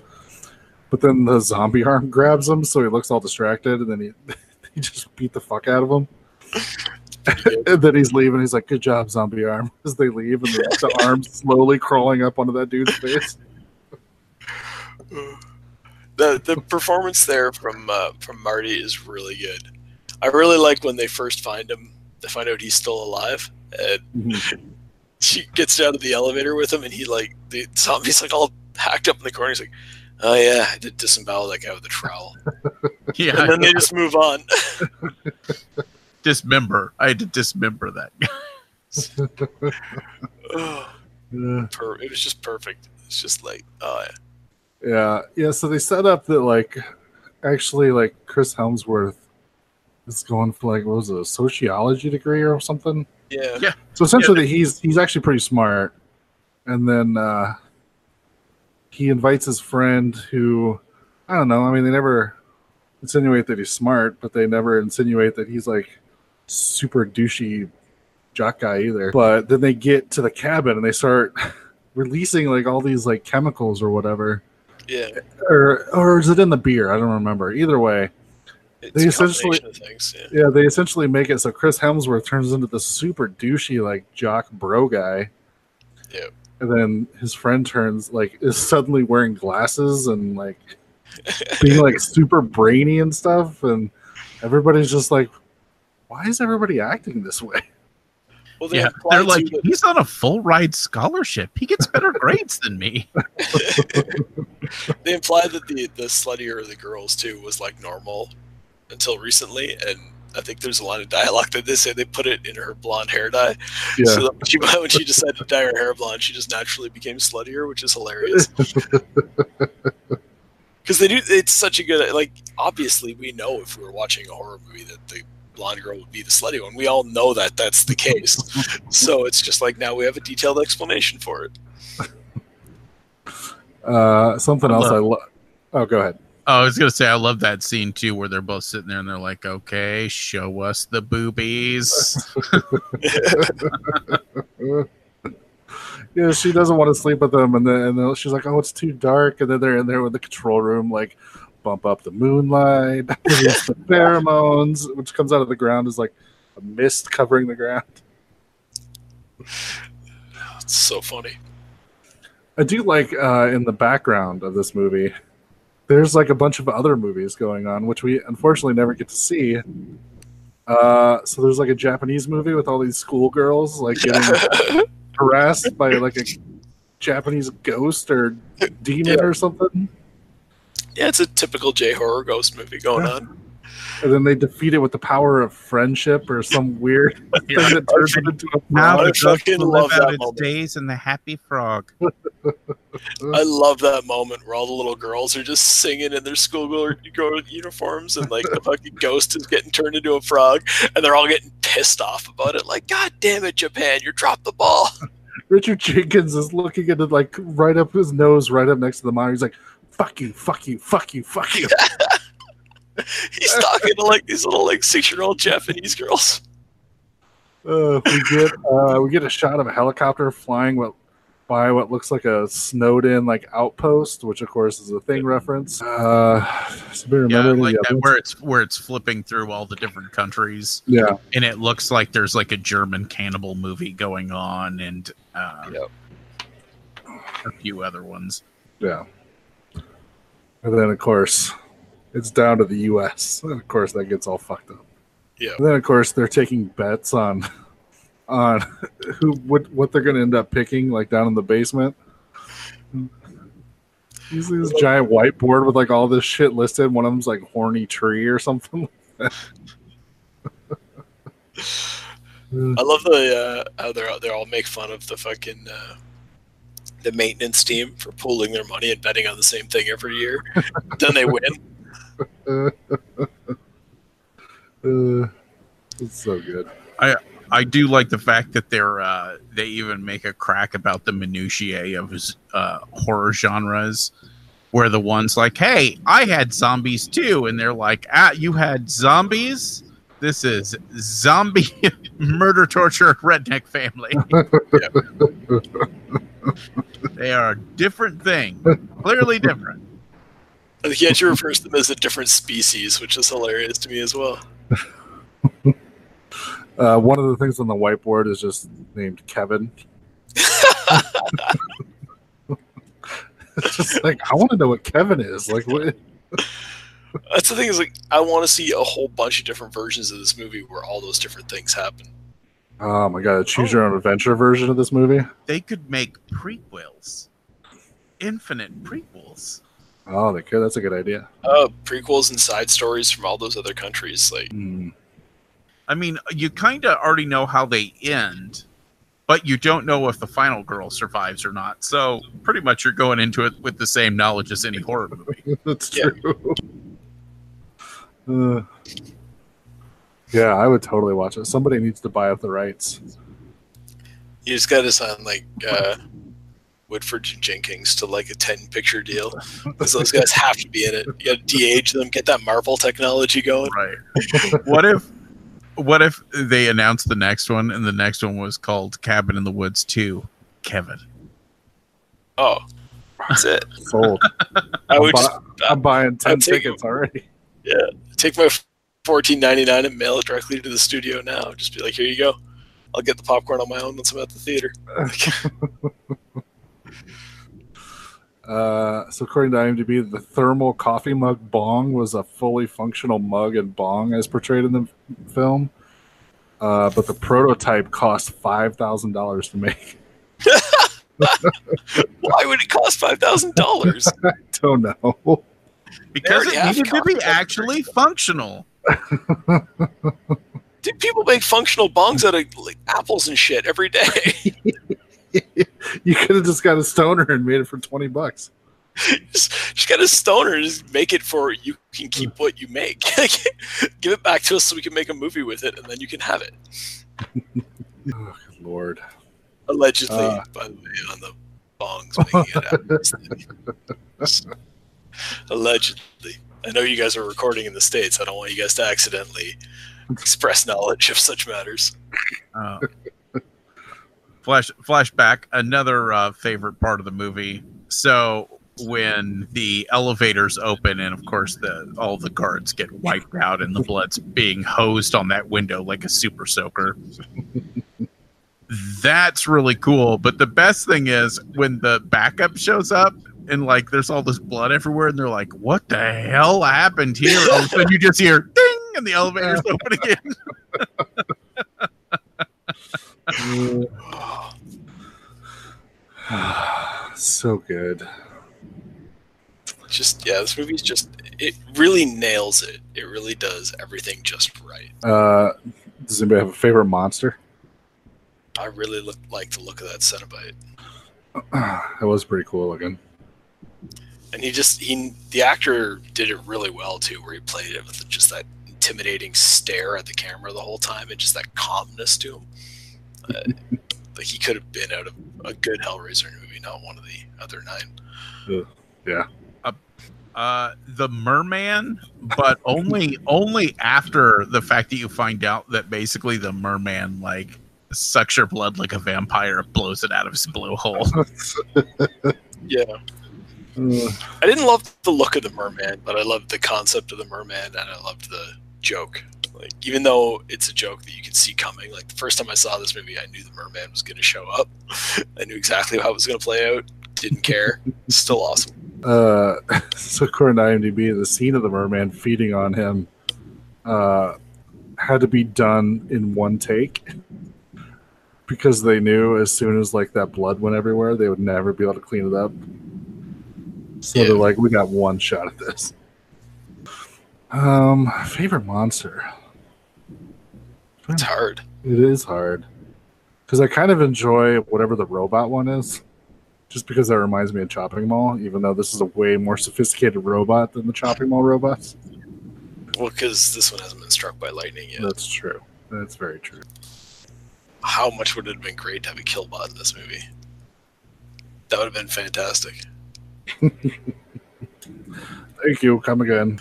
But then the zombie arm grabs him, so he looks all distracted, and then he he just beat the fuck out of him. and then he's leaving. He's like, "Good job, zombie arm." As they leave, and the, the arm's slowly crawling up onto that dude's face. the the performance there from uh, from Marty is really good. I really like when they first find him. They find out he's still alive, And Mhm. she gets down to the elevator with him, and he like the zombie's like all hacked up in the corner. He's like, "Oh yeah, I did disembowel that guy with a trowel," Yeah, and then they just move on. Dismember. I had to dismember that. Oh, per- it was just perfect. It's just like, oh yeah. Yeah, yeah. So they set up that like, actually, like Chris Hemsworth is going for like what was it, a sociology degree or something. yeah, Yeah. So essentially, that he's he's actually pretty smart, and then uh, he invites his friend who, I don't know. I mean, they never insinuate that he's smart, but they never insinuate that he's like super douchey jock guy either. But then they get to the cabin and they start releasing like all these like chemicals or whatever yeah. or or is it in the beer? I don't remember. Either way, It's They essentially- things. Yeah. yeah, they essentially make it so Chris Hemsworth turns into the super douchey like jock bro guy. Yep. And then his friend turns like is suddenly wearing glasses and like being like super brainy and stuff, and everybody's just like, why is everybody acting this way? Well, they yeah, they're like, too that- he's on a full ride scholarship. He gets better grades than me. they imply that the the sluttier of the girls too was like normal until recently, and I think there's a line of dialogue that they say they put it in her blonde hair dye. Yeah. So that when she when she decided to dye her hair blonde, she just naturally became sluttier, which is hilarious. Because they do, it's such a good like. Obviously, we know if we were watching a horror movie that the blonde girl would be the slutty one. We all know that that's the case. so it's just like now we have a detailed explanation for it. Uh, something I else love- I love. Oh, go ahead. Oh, I was gonna say I love that scene too, where they're both sitting there and they're like, "Okay, show us the boobies." yeah, she doesn't want to sleep with them, and then, and then she's like, "Oh, it's too dark," and then they're in there with the control room, like bump up the moonlight, the pheromones, which comes out of the ground is like a mist covering the ground. It's so funny. I do like uh, in the background of this movie. There's like a bunch of other movies going on, which we unfortunately never get to see. Uh, so there's like a Japanese movie with all these schoolgirls like getting harassed by like a Japanese ghost or demon Yeah. or something, Yeah, it's a typical J horror ghost movie going Yeah. on. and then they defeat it with the power of friendship or some weird thing that turns it into a Now I fucking love that its moment. days in the happy frog. I love that moment where all the little girls are just singing in their schoolgirl uniforms, and like the fucking ghost is getting turned into a frog, and they're all getting pissed off about it. Like, God damn it, Japan, you dropped the ball. Richard Jenkins is looking at it like right up his nose, right up next to the monitor. He's like, "Fuck you, fuck you, fuck you, fuck you." He's talking to like these little like six year old Japanese girls. Uh, we get uh, we get a shot of a helicopter flying what by what looks like a snowed in like outpost, which of course is a thing reference. Uh, Yeah, like that, where it's where it's flipping through all the different countries, yeah, and it looks like there's like a German cannibal movie going on, and uh, Yep. a few other ones. yeah. And then of course it's down to the U.S. And of course that gets all fucked up. Yeah. And then of course they're taking bets on on who what what they're going to end up picking, like down in the basement. You see this giant whiteboard with like all this shit listed. One of them's like horny tree or something. I love the uh, how they're they all make fun of the fucking uh, the maintenance team for pooling their money and betting on the same thing every year. then they win. Uh, it's so good. I I do like the fact that they're uh, they even make a crack about the minutiae of his uh, horror genres, where the ones like, "Hey, I had zombies too," and they're like, "Ah, you had zombies." This is zombie murder, torture, redneck family. they are a different thing, clearly different. I think he actually refers to them as a different species, which is hilarious to me as well. Uh, one of the things on the whiteboard is just named Kevin. it's just like I want to know what Kevin is. Like, what? That's the thing is like I want to see a whole bunch of different versions of this movie where all those different things happen. Oh my god, a choose Oh. your own adventure version of this movie. They could make prequels, infinite prequels. Oh, they could. That's a good idea. Uh, prequels and side stories from all those other countries. Like, Hmm. I mean, you kind of already know how they end, but you don't know if the final girl survives or not. So pretty much you're going into it with the same knowledge as any horror movie. That's Yeah. true. Uh, yeah, I would totally watch it. Somebody needs to buy up the rights. you just got to sign like uh, Whitford and Jenkins to like a ten picture deal because those guys have to be in it. You got to de-age them, get that Marvel technology going. Right. what if what if they announced the next one and the next one was called Cabin in the Woods 2? Kevin. Oh, that's it. Sold. I would I'm, just bu- I'm buying 10 I'd take tickets already. Yeah, take my fourteen ninety nine and mail it directly to the studio now. Just be like, here you go. I'll get the popcorn on my own once I'm at the theater. Uh, so according to IMDb, the thermal coffee mug bong was a fully functional mug and bong as portrayed in the film. Uh, but the prototype cost five thousand dollars to make. Why would it cost five thousand dollars? I don't know. Because it have needed to be coffee actually functional. Dude, people make functional bongs out of like apples and shit every day. you could have just got a stoner and made it for twenty bucks. just, just get a stoner and just make it for you can keep what you make. Give it back to us so we can make a movie with it, and then you can have it. Oh, good lord. Allegedly, Uh. by the way, on the bongs making it happen. Allegedly. I know you guys are recording in the States. I don't want you guys to accidentally express knowledge of such matters. Uh, flash flashback another uh, favorite part of the movie so when the elevators open and of course the all the guards get wiped out and the blood's being hosed on that window like a super soaker that's really cool but the best thing is when the backup shows up and like there's all this blood everywhere and they're like what the hell happened here all of a sudden you just hear ding and the elevators open again so good. Just yeah, this movie's just it really nails it. It really does everything just right. Uh, does anybody have a favorite monster? I really look like the look of that Cenobite. That was pretty cool looking. And he just he the actor did it really well too where he played it with just that intimidating stare at the camera the whole time and just that calmness to him. Uh, like he could have been out of a good hellraiser movie not one of the other nine. Uh the merman but only only after the fact that you find out that basically the merman like sucks your blood like a vampire blows it out of his blowhole yeah. Uh, i didn't love the look of the merman but i loved the concept of the merman and i loved the joke. Like even though it's a joke that you can see coming like the first time i saw this movie i knew the merman was going to show up. I knew exactly how it was going to play out. Didn't care. Still awesome. Uh, so according to IMDb, the scene of the merman feeding on him uh, had to be done in one take. Because they knew as soon as like that blood went everywhere, they would never be able to clean it up. So Yeah. they're like, we got one shot at this. Um, favorite monster. it's hard It is hard because I kind of enjoy whatever the robot one is, just because that reminds me of Chopping Mall. Even though this is a way more sophisticated robot than the Chopping Mall robots. Well, because this one hasn't been struck by lightning yet. That's true. That's very true. How much would it have been great to have a killbot in this movie? That would have been fantastic. Thank you. Come again.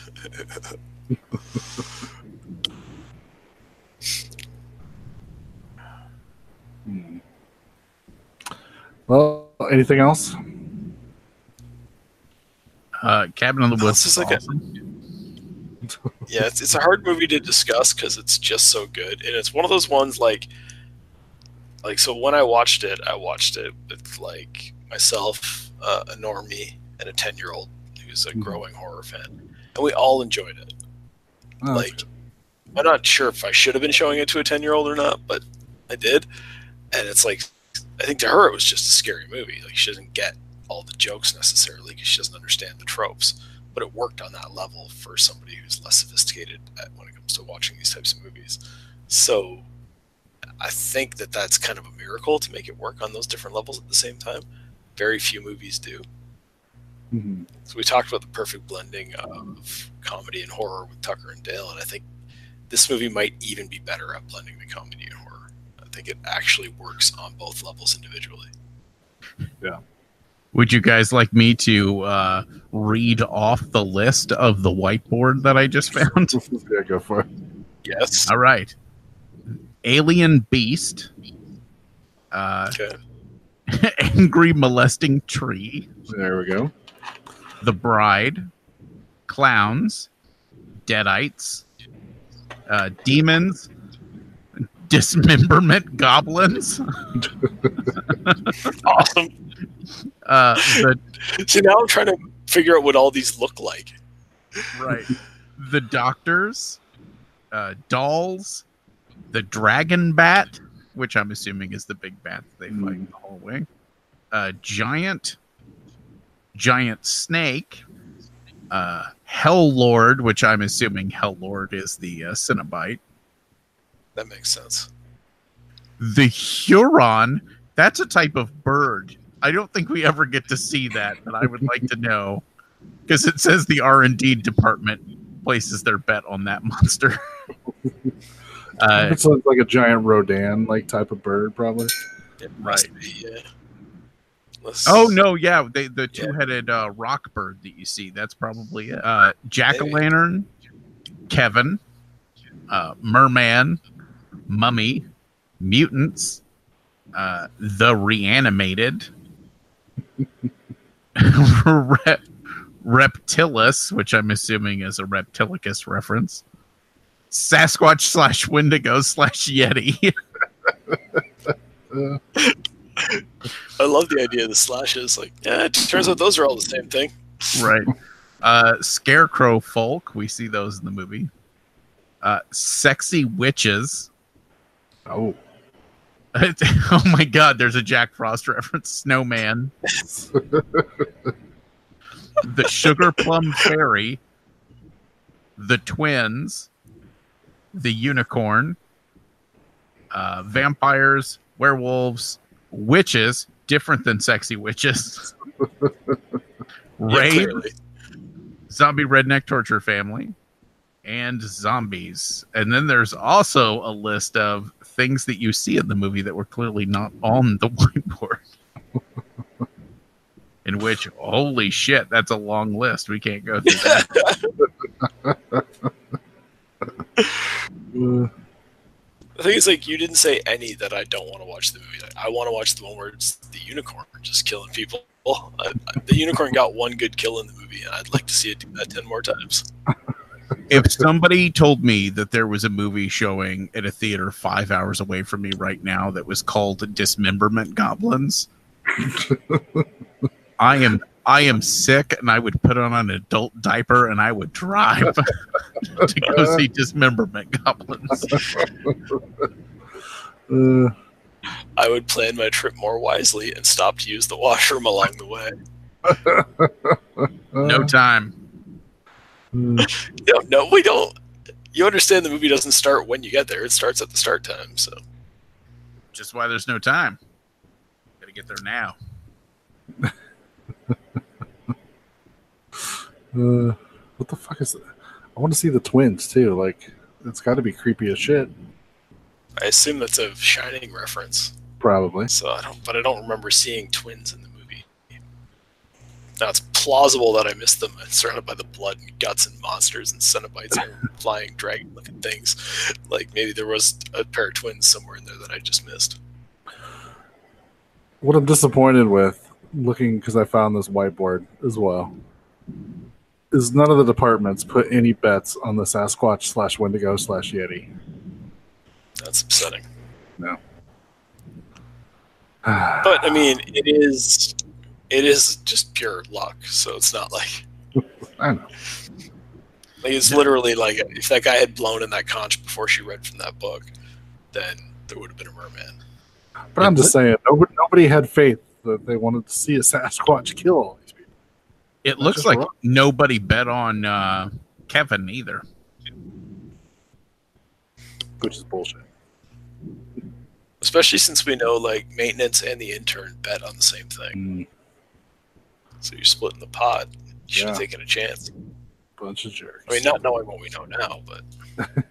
Hmm. Well, anything else? uh cabin in the woods is is like a- Yeah, it's, it's a hard movie to discuss because it's just so good, and it's one of those ones like, like so when I watched it, I watched it with like myself, uh, a normie, and a ten year old who's a Mhm. growing horror fan, and we all enjoyed it. Oh, like, I'm not sure if I should have been showing it to a ten year old or not, but I did, and it's like I think to her it was just a scary movie. Like she doesn't get all the jokes necessarily because she doesn't understand the tropes. But it worked on that level for somebody who's less sophisticated at, when it comes to watching these types of movies. So I think that that's kind of a miracle to make it work on those different levels at the same time. Very few movies do. Mhm. So we talked about the perfect blending of comedy and horror with Tucker and Dale, and I think this movie might even be better at blending the comedy and horror. I think it actually works on both levels individually. Yeah. Would you guys like me to uh, read off the list of the whiteboard that I just found? yeah, go for it. Yes. All right. Alien Beast. Uh, Okay. angry molesting tree. There we go. The Bride, Clowns, Deadites, uh, Demons, Dismemberment Goblins, Awesome. uh, the See, now I'm trying to figure out what all these look like. right, the Doctors, uh, Dolls, the Dragon Bat, which I'm assuming is the big bat that they fight in the hallway, uh, Giant, Giant Snake, uh, Hell Lord, which I'm assuming Hell Lord is the uh, Cenobite. That makes sense. The Huron, that's a type of bird. I don't think we ever get to see that, but I would like to know because it says the R and D department places their bet on that monster. uh, it looks like a giant Rodan like type of bird, probably. Right. be, yeah. Oh no, yeah, they, the two-headed uh, rock bird that you see. That's probably it. Uh, Jack o' lantern, Kevin, uh, Merman, Mummy, Mutants, uh, the Reanimated, Rep- Reptilis, which I'm assuming is a Reptilicus reference, Sasquatch slash Wendigo slash Yeti. I love the idea of the slashes. Like, yeah, it turns out those are all the same thing. right. Uh, Scarecrow folk, we see those in the movie. Uh, sexy witches. oh, oh my god, there's a Jack Frost reference. Snowman. the Sugar Plum Fairy. The Twins. The Unicorn. Uh, vampires, werewolves, witches, different than sexy witches. Yeah, Raid, clearly. zombie redneck torture family, and zombies. And then there's also a list of things that you see in the movie that were clearly not on the whiteboard. in which, holy shit, that's a long list. We can't go through that. The thing is, like, you didn't say any that I don't want to watch the movie. Like, I want to watch the one where it's the unicorn just killing people. I, I- the unicorn got one good kill in the movie, and I'd like to see it do that ten more times. if somebody told me that there was a movie showing at a theater five hours away from me right now that was called Dismemberment Goblins, I am I am sick and I would put on an adult diaper and I would drive to go see Dismemberment Goblins. uh, I would plan my trip more wisely and stop to use the washroom along the way. No time. uh, No, no, we don't. You understand the movie doesn't start when you get there; it starts at the start time. So Just why there's no time. Gotta get there now. uh, what the fuck is that? I want to see the twins too. Like, it's got to be creepy as shit. I assume that's a Shining reference. Probably. So I don't, but I don't remember seeing twins in the movie. Now it's plausible that I missed them. I'm surrounded by the blood and guts and monsters and cenobites and flying dragon-looking things. Like maybe there was a pair of twins somewhere in there that I just missed. What I'm disappointed with, looking because I found this whiteboard as well, is none of the departments put any bets on the Sasquatch slash Wendigo slash Yeti. That's upsetting. No. But I mean, it is, it is just pure luck. So it's not like I know. Like it's literally like if that guy had blown in that conch before she read from that book, then there would have been a merman. But I'm just saying, nobody, nobody had faith that they wanted to see a Sasquatch kill all these people. It looks like wrong. nobody bet on uh, Kevin either. which is bullshit. Especially since we know like maintenance and the intern bet on the same thing. Mm, So you're splitting the pot. You should have Yeah. taken a chance. bunch of jerks. I mean, not knowing what we know now, but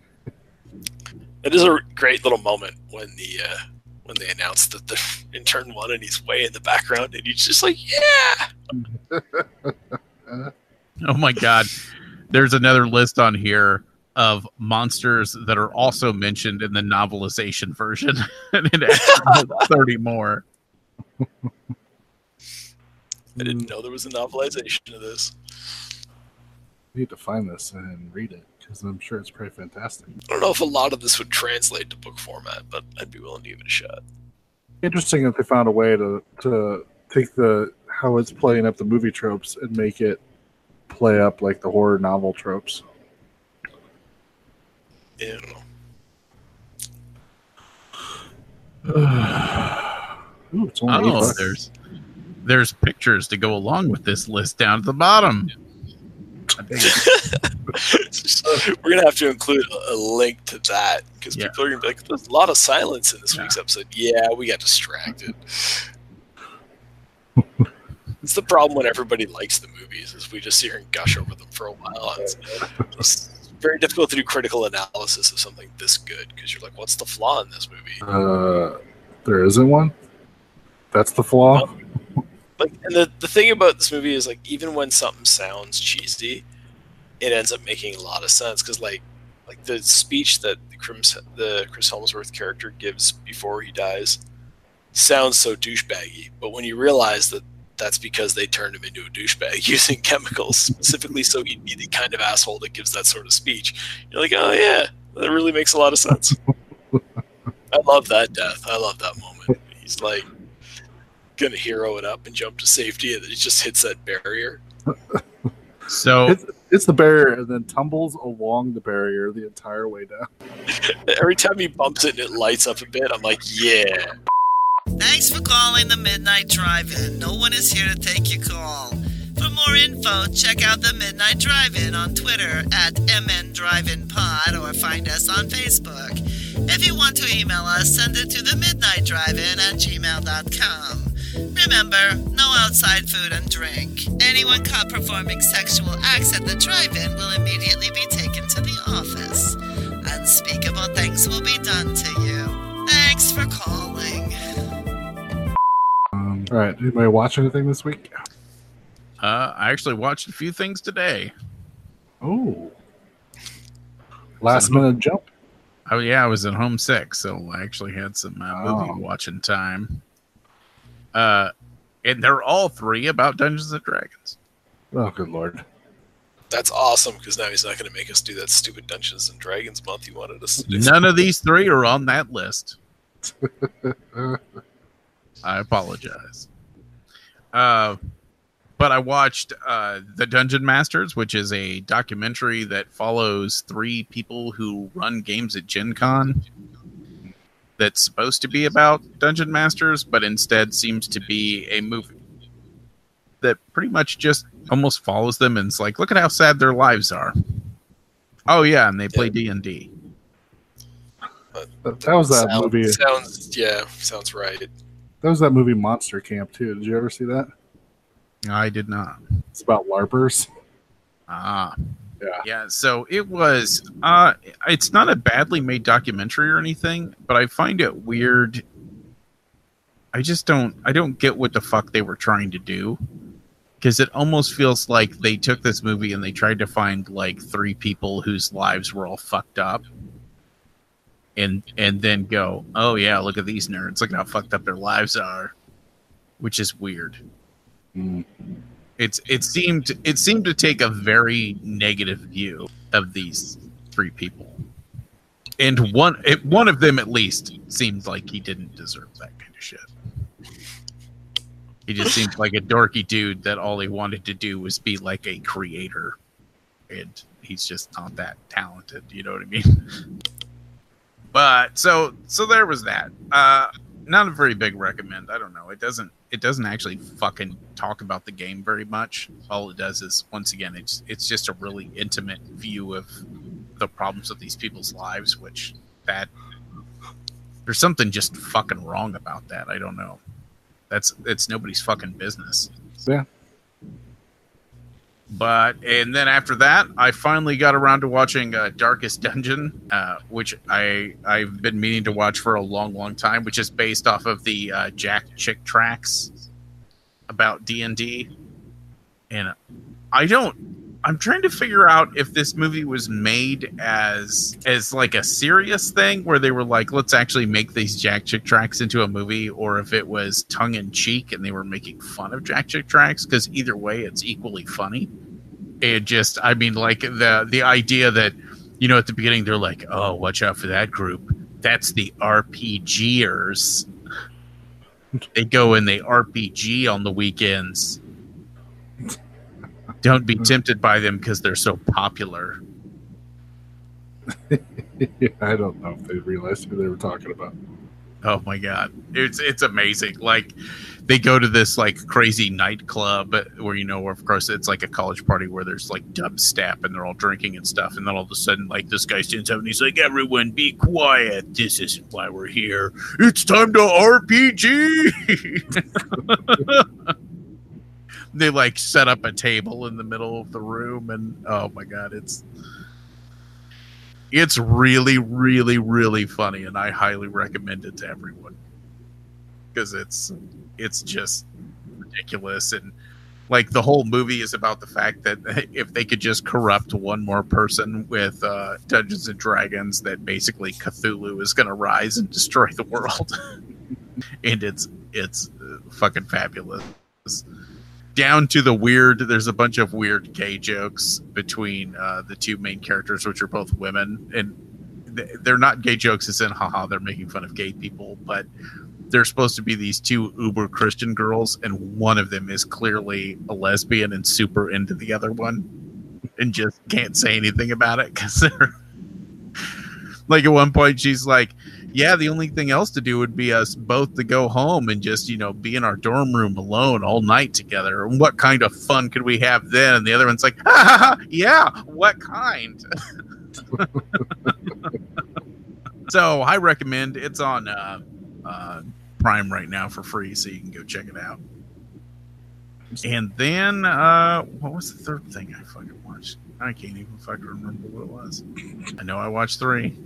it is a great little moment when the uh, when they announced that the intern won and he's way in the background, and he's just like, "Yeah, Oh my god. There's another list on here of monsters that are also mentioned in the novelization version. and it adds 30 more. I didn't know there was a novelization of this." I need to find this and read it because I'm sure it's pretty fantastic. I don't know if a lot of this would translate to book format, but I'd be willing to give it a shot. Interesting that they found a way to to take the how it's playing up the movie tropes and make it play up like the horror novel tropes. Yeah, I don't know. Ooh, it's only oh, eight Oh, there's there's pictures to go along with this list down at the bottom. I dig it. It's just- we're gonna have to include a- a link to that because Yeah. people are gonna be like, "There's a lot of silence in this Yeah. week's episode." Yeah, we got distracted. it's the problem when everybody likes the movies is we just sit here and gush over them for a while. It's, it's very difficult to do critical analysis of something this good because you're like, "What's the flaw in this movie?" Uh, there isn't one. That's the flaw. Like and the, the thing about this movie is like even when something sounds cheesy it ends up making a lot of sense because like like the speech that the Chris, the Chris Hemsworth character gives before he dies sounds so douchebaggy but when you realize that that's because they turned him into a douchebag using chemicals specifically so he'd be the kind of asshole that gives that sort of speech you're like oh yeah that really makes a lot of sense. I love that death. I love that moment. He's like gonna hero it up and jump to safety, and then he just hits that barrier. So It's, it's the barrier and then tumbles along the barrier the entire way down. Every time he bumps it and it lights up a bit, I'm like, yeah. Thanks for calling the Midnight Drive-In. No one is here to take your call. For more info, check out the Midnight Drive-In on Twitter at MN Drive-In Pod or find us on Facebook. If you want to email us, send it to the Midnight Drive-In at gmail.com. Remember, no outside food and drink. Anyone caught performing sexual acts at the drive-in will immediately be taken to the office. Unspeakable things will be done to you. Thanks for calling. Um, all right. Anybody watch anything this week? uh, I actually watched a few things today. Oh. Last minute jump. Oh yeah, I was at home sick, so I actually had some uh, movie Oh. watching time. Uh, and they're all three about Dungeons and Dragons. Oh, good lord. That's awesome because now he's not going to make us do that stupid Dungeons and Dragons month he wanted us to do. None of these three are on that list. I apologize. Uh, but I watched uh, The Dungeon Masters, which is a documentary that follows three people who run games at Gen Con. That's supposed to be about Dungeon Masters, but instead seems to be a movie that pretty much just almost follows them and it's like, look at how sad their lives are. Oh yeah, and they play D and D. That, that was that Sounds- movie. Sounds, yeah, sounds right. That was that movie Monster Camp too. Did you ever see that? I did not. It's about larpers. Ah. Yeah. Yeah, so it was uh it's not a badly made documentary or anything, but I find it weird. I just don't I don't get what the fuck they were trying to do. Cuz it almost feels like they took this movie and they tried to find like three people whose lives were all fucked up. And and then go, "Oh yeah, look at these nerds. Look at how fucked up their lives are." Which is weird Mm. It's it seemed it seemed to take a very negative view of these three people. And one it, one of them at least seemed like he didn't deserve that kind of shit. He just seemed like a dorky dude that all he wanted to do was be like a creator. And he's just not that talented you know what i mean? But so so there was that. Uh, not a very big recommend. I don't know. It doesn't it doesn't actually fucking talk about the game very much. All it does is once again it's it's just a really intimate view of the problems of these people's lives, which that there's something just fucking wrong about that. I don't know. That's it's nobody's fucking business. Yeah. But and then after that, I finally got around to watching uh, Darkest Dungeon, uh, which I I've been meaning to watch for a long, long time, which is based off of the uh, Jack Chick tracts about D and D, and I don't. I'm trying to figure out if this movie was made as as like a serious thing where they were like, let's actually make these Jack Chick tracts into a movie, or if it was tongue in cheek and they were making fun of Jack Chick tracts. Because either way, it's equally funny. It just, I mean, like the the idea that you know at the beginning they're like, oh, watch out for that group. That's the RPGers. They go and they RPG on the weekends. Don't be tempted by them because they're so popular. I don't know if they realized who they were talking about. Oh my god, it's it's amazing. Like they go to this like crazy nightclub where you know, of course, it's like a college party where there's like dubstep and they're all drinking and stuff. And then all of a sudden, like this guy stands up and he's like, "Everyone, be quiet. This isn't why we're here. It's time to RPG." they like set up a table in the middle of the room, and oh my god, it's it's really, really, really funny, and I highly recommend it to everyone because it's it's just ridiculous and like the whole movie is about the fact that if they could just corrupt one more person with uh, Dungeons and Dragons, that basically Cthulhu is going to rise and destroy the world, and it's it's uh, fucking fabulous. Down to the weird. There's a bunch of weird gay jokes between uh, the two main characters, which are both women, and they're not gay jokes It's in haha they're making fun of gay people, but they're supposed to be these two uber Christian girls, and one of them is clearly a lesbian and super into the other one, and just can't say anything about it because they're like at one point she's like, "Yeah, the only thing else to do would be us both to go home and just you know be in our dorm room alone all night together. And what kind of fun could we have then?" And the other one's like, "Yeah, what kind?" so I recommend it's on. Uh, uh, Prime right now for free, so you can go check it out. And then, uh, what was the third thing I fucking watched? I can't even fucking remember what it was. I know I watched three.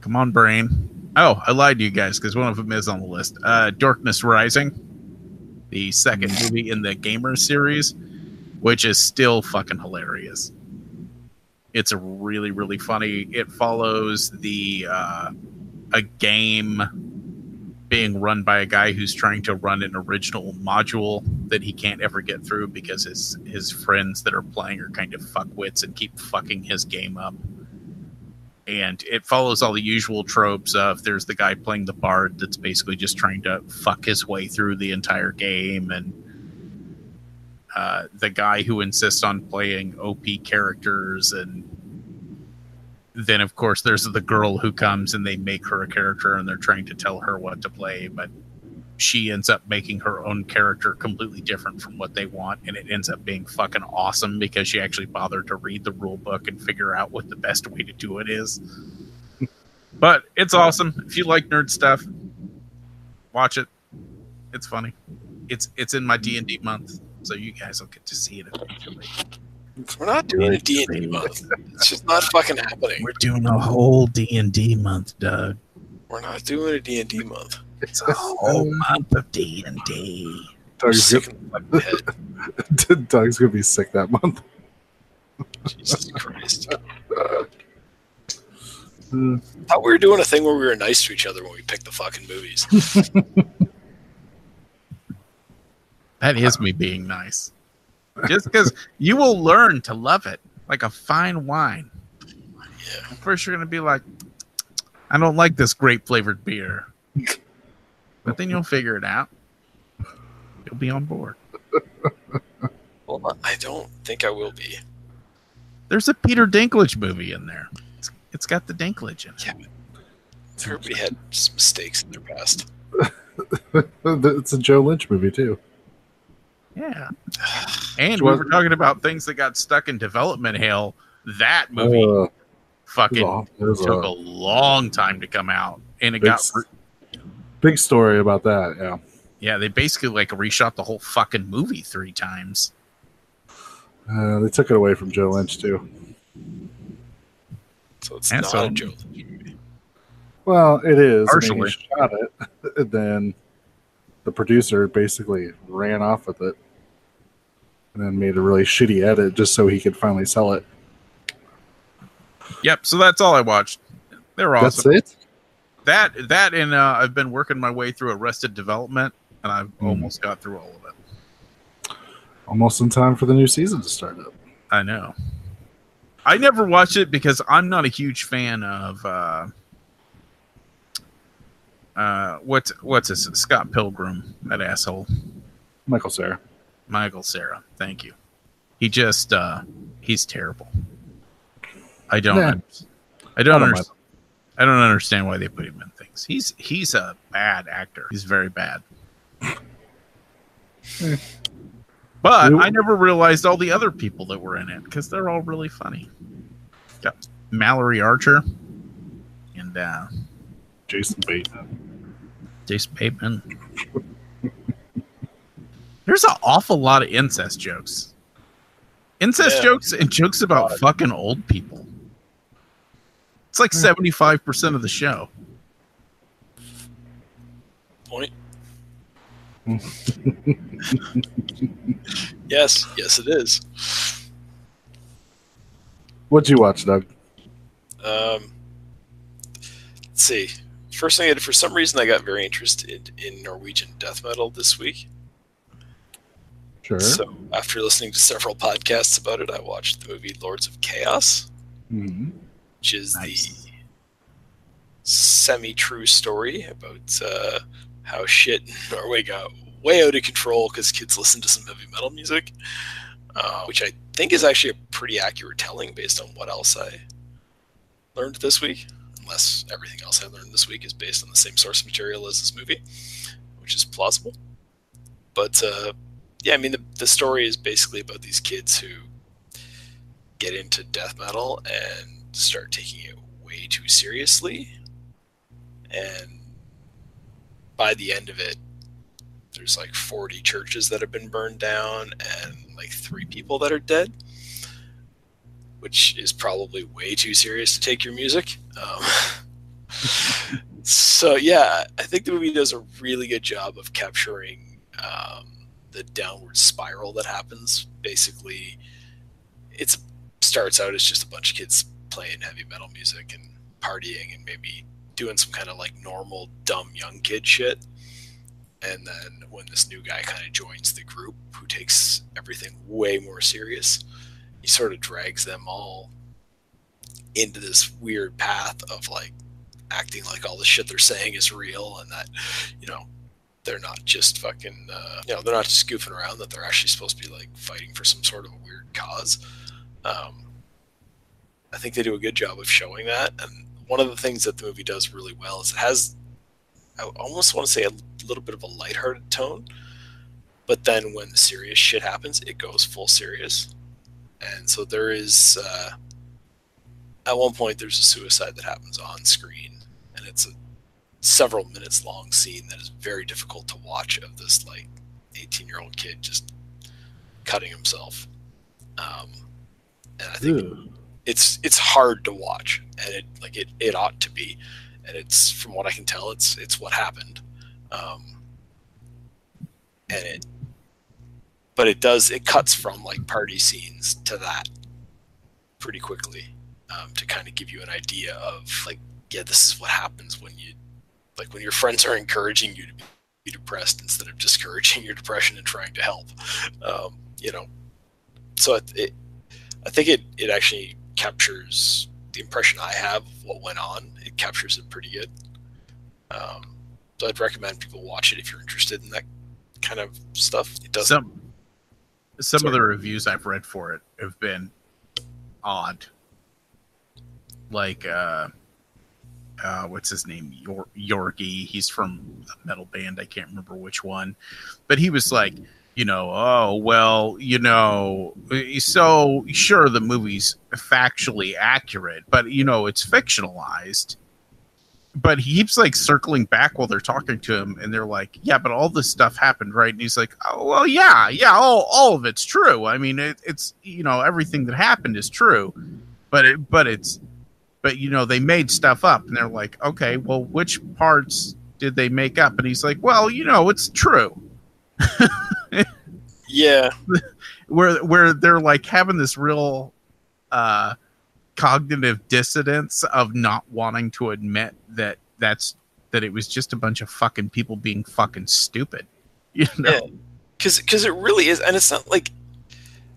Come on, brain. Oh, I lied to you guys because one of them is on the list. Uh, Dorkness Rising, the second movie in the Gamer series, which is still fucking hilarious. It's a really, really funny. It follows the uh, a game being run by a guy who's trying to run an original module that he can't ever get through because his his friends that are playing are kind of fuckwits and keep fucking his game up. And it follows all the usual tropes of there's the guy playing the bard that's basically just trying to fuck his way through the entire game and uh, the guy who insists on playing OP characters and then of course there's the girl who comes and they make her a character and they're trying to tell her what to play but she ends up making her own character completely different from what they want and it ends up being fucking awesome because she actually bothered to read the rule book and figure out what the best way to do it is. But it's awesome. If you like nerd stuff watch it. It's funny. It's it's in my d&d month so you guys will get to see it eventually We're not doing a D&D month. It's just not fucking happening. we're doing a whole d&d month doug We're not doing a D&D month. It's a whole month of D and D. I'm Doug's, gonna, of my. Doug's gonna be sick that month. Jesus Christ. Uh, thought we were doing a thing where we were nice to each other when we picked the fucking movies. That is me being nice. Just because you will learn to love it like a fine wine. Yeah. First, you're going to be like, I don't like this grape flavored beer. But then you'll figure it out. You'll be on board. Well, I don't think I will be. There's a Peter Dinklage movie in there. It's, it's got the Dinklage in it. Yeah. Everybody had some mistakes in their past. it's a Joe Lynch movie too. Yeah. And Which we was- were talking about things that got stuck in development hell. That movie Uh, fucking it was a took a long time to come out. And it big, got s- big story about that. Yeah, yeah, they basically like reshot the whole fucking movie three times. uh, they took it away from Joe Lynch too. So it's And not so- a Joe Lynch movie. Well, it is. I mean, Partially. he shot it, and then the producer basically ran off with it, and then made a really shitty edit just so he could finally sell it. Yep, so that's all I watched. They're awesome. That's it. That that and uh, I've been working my way through Arrested Development, and I've Hmm. almost got through all of it. Almost in time for the new season to start up. I know. I never watched it because I'm not a huge fan of uh, uh, what's what's this Scott Pilgrim, that asshole, Michael Cera. Michael Cera. Thank you. He just uh, he's terrible. I don't. Yeah. I don't I don't understand. I don't understand why they put him in things. He's he's a bad actor. He's very bad. But I never realized all the other people that were in it because they're all really funny. Got Mallory Archer and uh, Jason Bateman. Jason Bateman. There's an awful lot of incest jokes. Incest Yeah. jokes and jokes about fucking old people. It's like 75% of the show. Point. yes, yes, it is. What'd you watch, Doug? Um, let's see. First thing, I did, for some reason, I got very interested in Norwegian death metal this week. Sure. So after listening to several podcasts about it, I watched the movie Lords of Chaos, Mhm. which is Nice. the semi-true story about uh, how shit in Norway got way out of control because kids listen to some heavy metal music, uh, which I think is actually a pretty accurate telling based on what else I learned this week. Unless everything else I learned this week is based on the same source material as this movie, which is plausible. But uh, yeah, I mean, the, the story is basically about these kids who get into death metal and start taking it way too seriously. And by the end of it, there's like 40 churches that have been burned down and like three people that are dead, which is probably way too serious to take your music. Um, so, yeah, I think the movie does a really good job of capturing um, the downward spiral that happens. Basically, it starts out as just a bunch of kids playing heavy metal music and partying and maybe doing some kind of like normal dumb young kid shit. And then when this new guy kind of joins the group who takes everything way more serious, he sort of drags them all into this weird path of like acting like all the shit they're saying is real and that, you know, they're not just fucking, uh, you know, they're not just goofing around, that they're actually supposed to be like fighting for some sort of a weird cause. Um, I think they do a good job of showing that. And one of the things that the movie does really well is it has, I almost want to say, a little bit of a lighthearted tone. But then when the serious shit happens, it goes full serious. And so there is, uh, at one point, there's a suicide that happens on screen. And it's a several minutes long scene that is very difficult to watch of this, like, 18 year old kid just cutting himself. Um, and I think Ew. it's it's hard to watch and it like it, it ought to be and it's from what i can tell it's it's what happened um and it but it does it cuts from like party scenes to that pretty quickly um, to kind of give you an idea of like yeah this is what happens when you like when your friends are encouraging you to be depressed instead of discouraging your depression and trying to help um, you know so it, it I think it, it actually captures the impression I have of what went on. It captures it pretty good. Um, so I'd recommend people watch it if you're interested in that kind of stuff. It does. Some some of the reviews I've read for it have been odd. Like uh uh, what's his name, Yor- Yorkie. He's from a metal band. I can't remember which one, but he was like, you know, oh well, you know, so sure the movie's factually accurate, but you know it's fictionalized. But he keeps like circling back while they're talking to him, and they're like, "Yeah, but all this stuff happened, right?" And he's like, "Oh, well, yeah, yeah, all all of it's true. I mean, it, it's you know everything that happened is true, but it but it's but you know they made stuff up and they're like okay well which parts did they make up and he's like well you know it's true Yeah, where where they're like having this real uh cognitive dissonance of not wanting to admit that that's that it was just a bunch of fucking people being fucking stupid you know Yeah. because because it really is, and it's not like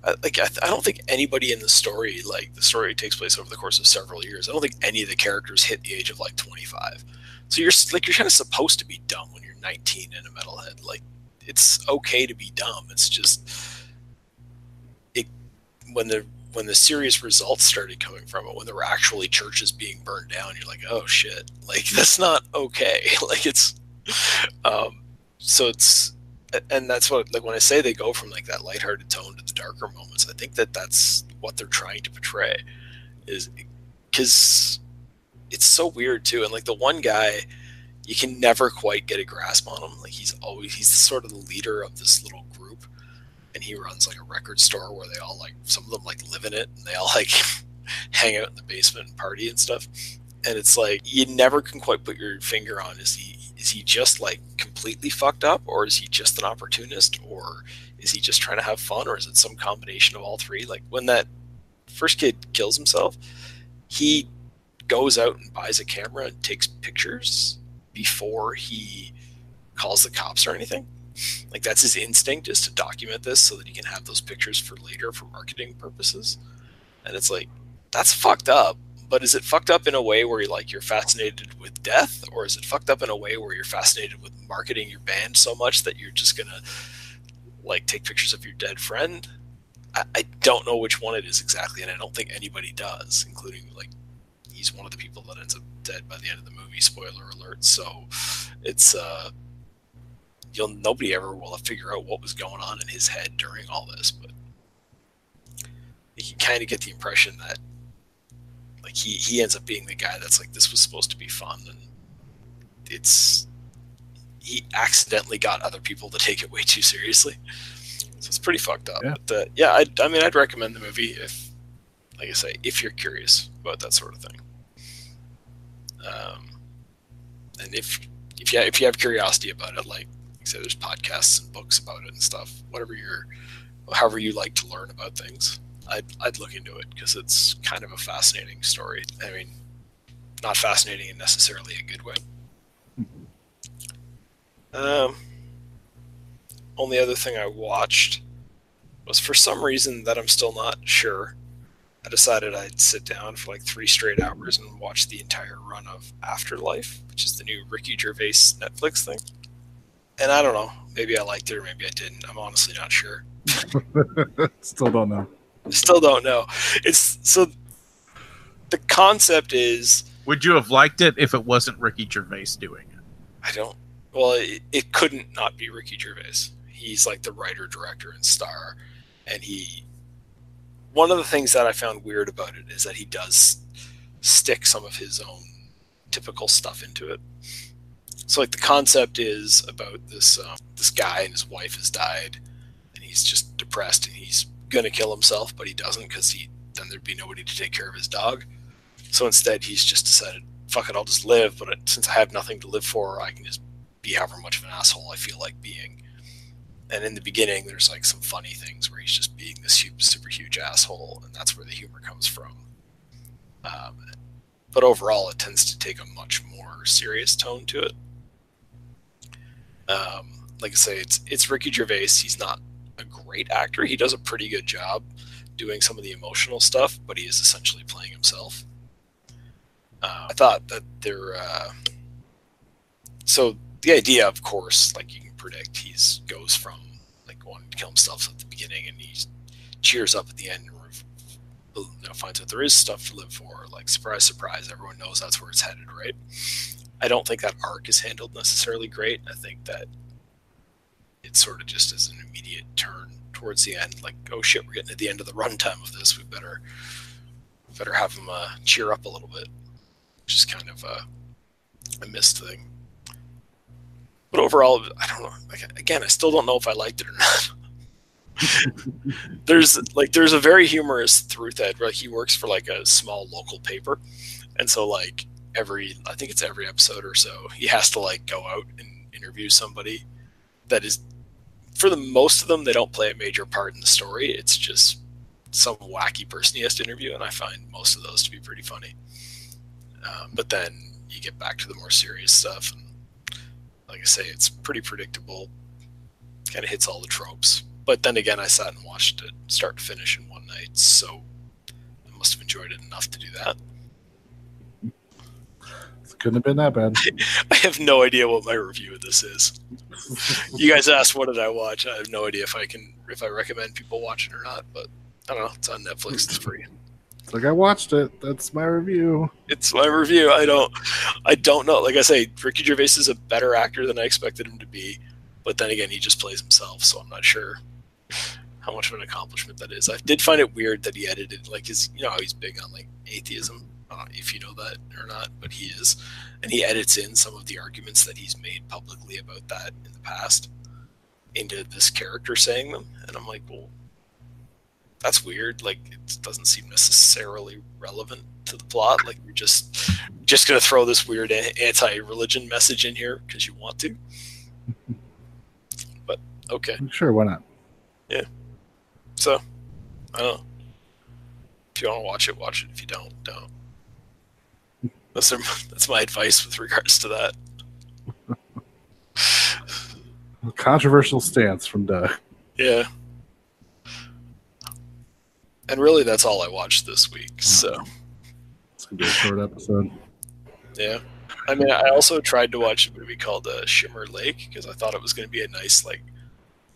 uh, like I, I don't think anybody in the story like the story takes place over the course of several years. I don't think any of the characters hit the age of like twenty five. So you're like you're kind of supposed to be dumb when you're nineteen and a metalhead. Like it's okay to be dumb. It's just it when the when the serious results started coming from it, when there were actually churches being burned down, you're like, oh shit, like that's not okay. like it's um so it's and that's what like when I say they go from like that lighthearted tone to the darker moments, I think that that's what they're trying to portray, is because it's so weird too. And like the one guy, you can never quite get a grasp on him. Like he's always he's sort of the leader of this little and he runs like a record store where they all like some of them like live in it, and they all like hang out in the basement and party and stuff. And it's like you never can quite put your finger on is he is he just like completely fucked up or is he just an opportunist or is he just trying to have fun or is it some combination of all three like when that first kid kills himself he goes out and buys a camera and takes pictures before he calls the cops or anything like that's his instinct is to document this so that he can have those pictures for later for marketing purposes. And it's like that's fucked up but is it fucked up in a way where you're like you're fascinated with death? Or is it fucked up in a way where you're fascinated with marketing your band so much that you're just gonna like take pictures of your dead friend? I, I don't know which one it is exactly and i don't think anybody does including like he's one of the people that ends up dead by the end of the movie spoiler alert. So it's uh you'll nobody ever will figure out what was going on in his head during all this but you can kind of get the impression that like he he ends up being the guy that's like this was supposed to be fun and it's he accidentally got other people to take it way too seriously. So it's pretty fucked up. Yeah. but uh, yeah I, I mean i'd recommend the movie if like i say if you're curious about that sort of thing. Um, and if if you if you have curiosity about it like Say there's podcasts and books about it and stuff whatever you're however you like to learn about things I'd, I'd look into it because it's kind of a fascinating story. I mean, not fascinating in necessarily a good way. Um, only other thing I watched was for some reason that I'm still not sure. I decided I'd sit down for like three straight hours and watch the entire run of Afterlife, which is the new Ricky Gervais Netflix thing. And I don't know, maybe I liked it or maybe I didn't. I'm honestly not sure. Still don't know. Still don't know. It's so the concept is would you have liked it if it wasn't ricky gervais doing it I don't. Well, it, it couldn't not be Ricky Gervais. He's like the writer, director, and star, and he. One of the things that I found weird about it is that he does stick some of his own typical stuff into it. So, like the concept is about this um, this guy and his wife has died, and he's just depressed and he's gonna kill himself, but he doesn't because he then there'd be nobody to take care of his dog. So instead, he's just decided, fuck it, I'll just live. But since I have nothing to live for, I can just be however much of an asshole I feel like being. And in the beginning, there's like some funny things where he's just being this super huge asshole, and that's where the humor comes from. Um, but overall, it tends to take a much more serious tone to it. Um, like I say, it's it's Ricky Gervais. He's not a great actor. He does a pretty good job doing some of the emotional stuff, but he is essentially playing himself. Uh, I thought that there. Uh, so the idea, of course, like you can predict, he's goes from like wanting to kill himself at the beginning, and he cheers up at the end and you know, finds out there is stuff to live for. Like surprise, surprise, everyone knows that's where it's headed, right? I don't think that arc is handled necessarily great. I think that it sort of just is an immediate turn towards the end. Like, oh shit, we're getting to the end of the runtime of this. We better better have them uh, cheer up a little bit, which is kind of uh, a missed thing. But overall, I don't know. Like, again, I still don't know if I liked it or not. there's like there's a very humorous through thread where he works for like a small local paper, and so like every I think it's every episode or so he has to like go out and interview somebody that is for the most of them they don't play a major part in the story. It's just some wacky person he has to interview, and I find most of those to be pretty funny. Um, but then you get back to the more serious stuff, and like I say, it's pretty predictable. Kind of hits all the tropes. But then again, I sat and watched it start to finish in one night, so I must have enjoyed it enough to do that. Couldn't have been that bad. I have no idea what my review of this is. you guys asked what did I watch. I have no idea if I can if I recommend people watch it or not, but I don't know. It's on Netflix. It's free. It's like I watched it. That's my review. It's my review. I don't I don't know. Like I say, Ricky Gervais is a better actor than I expected him to be, but then again, he just plays himself, so I'm not sure how much of an accomplishment that is. I did find it weird that he edited like his you know how he's big on like atheism. Uh, if you know that or not, but he is, and he edits in some of the arguments that he's made publicly about that in the past into this character saying them, and I'm like, well, that's weird. Like it doesn't seem necessarily relevant to the plot. Like you're just just gonna throw this weird anti-religion message in here because you want to. But okay, Sure, why not? Yeah. So I don't know. If you want to watch it, watch it. If you don't, don't. That's that's my advice with regards to that. Controversial stance from Doug. Yeah. And really, that's all I watched this week. So It's gonna be a short episode. yeah. I mean, I also tried to watch a movie called uh, Shimmer Lake because I thought it was going to be a nice, like,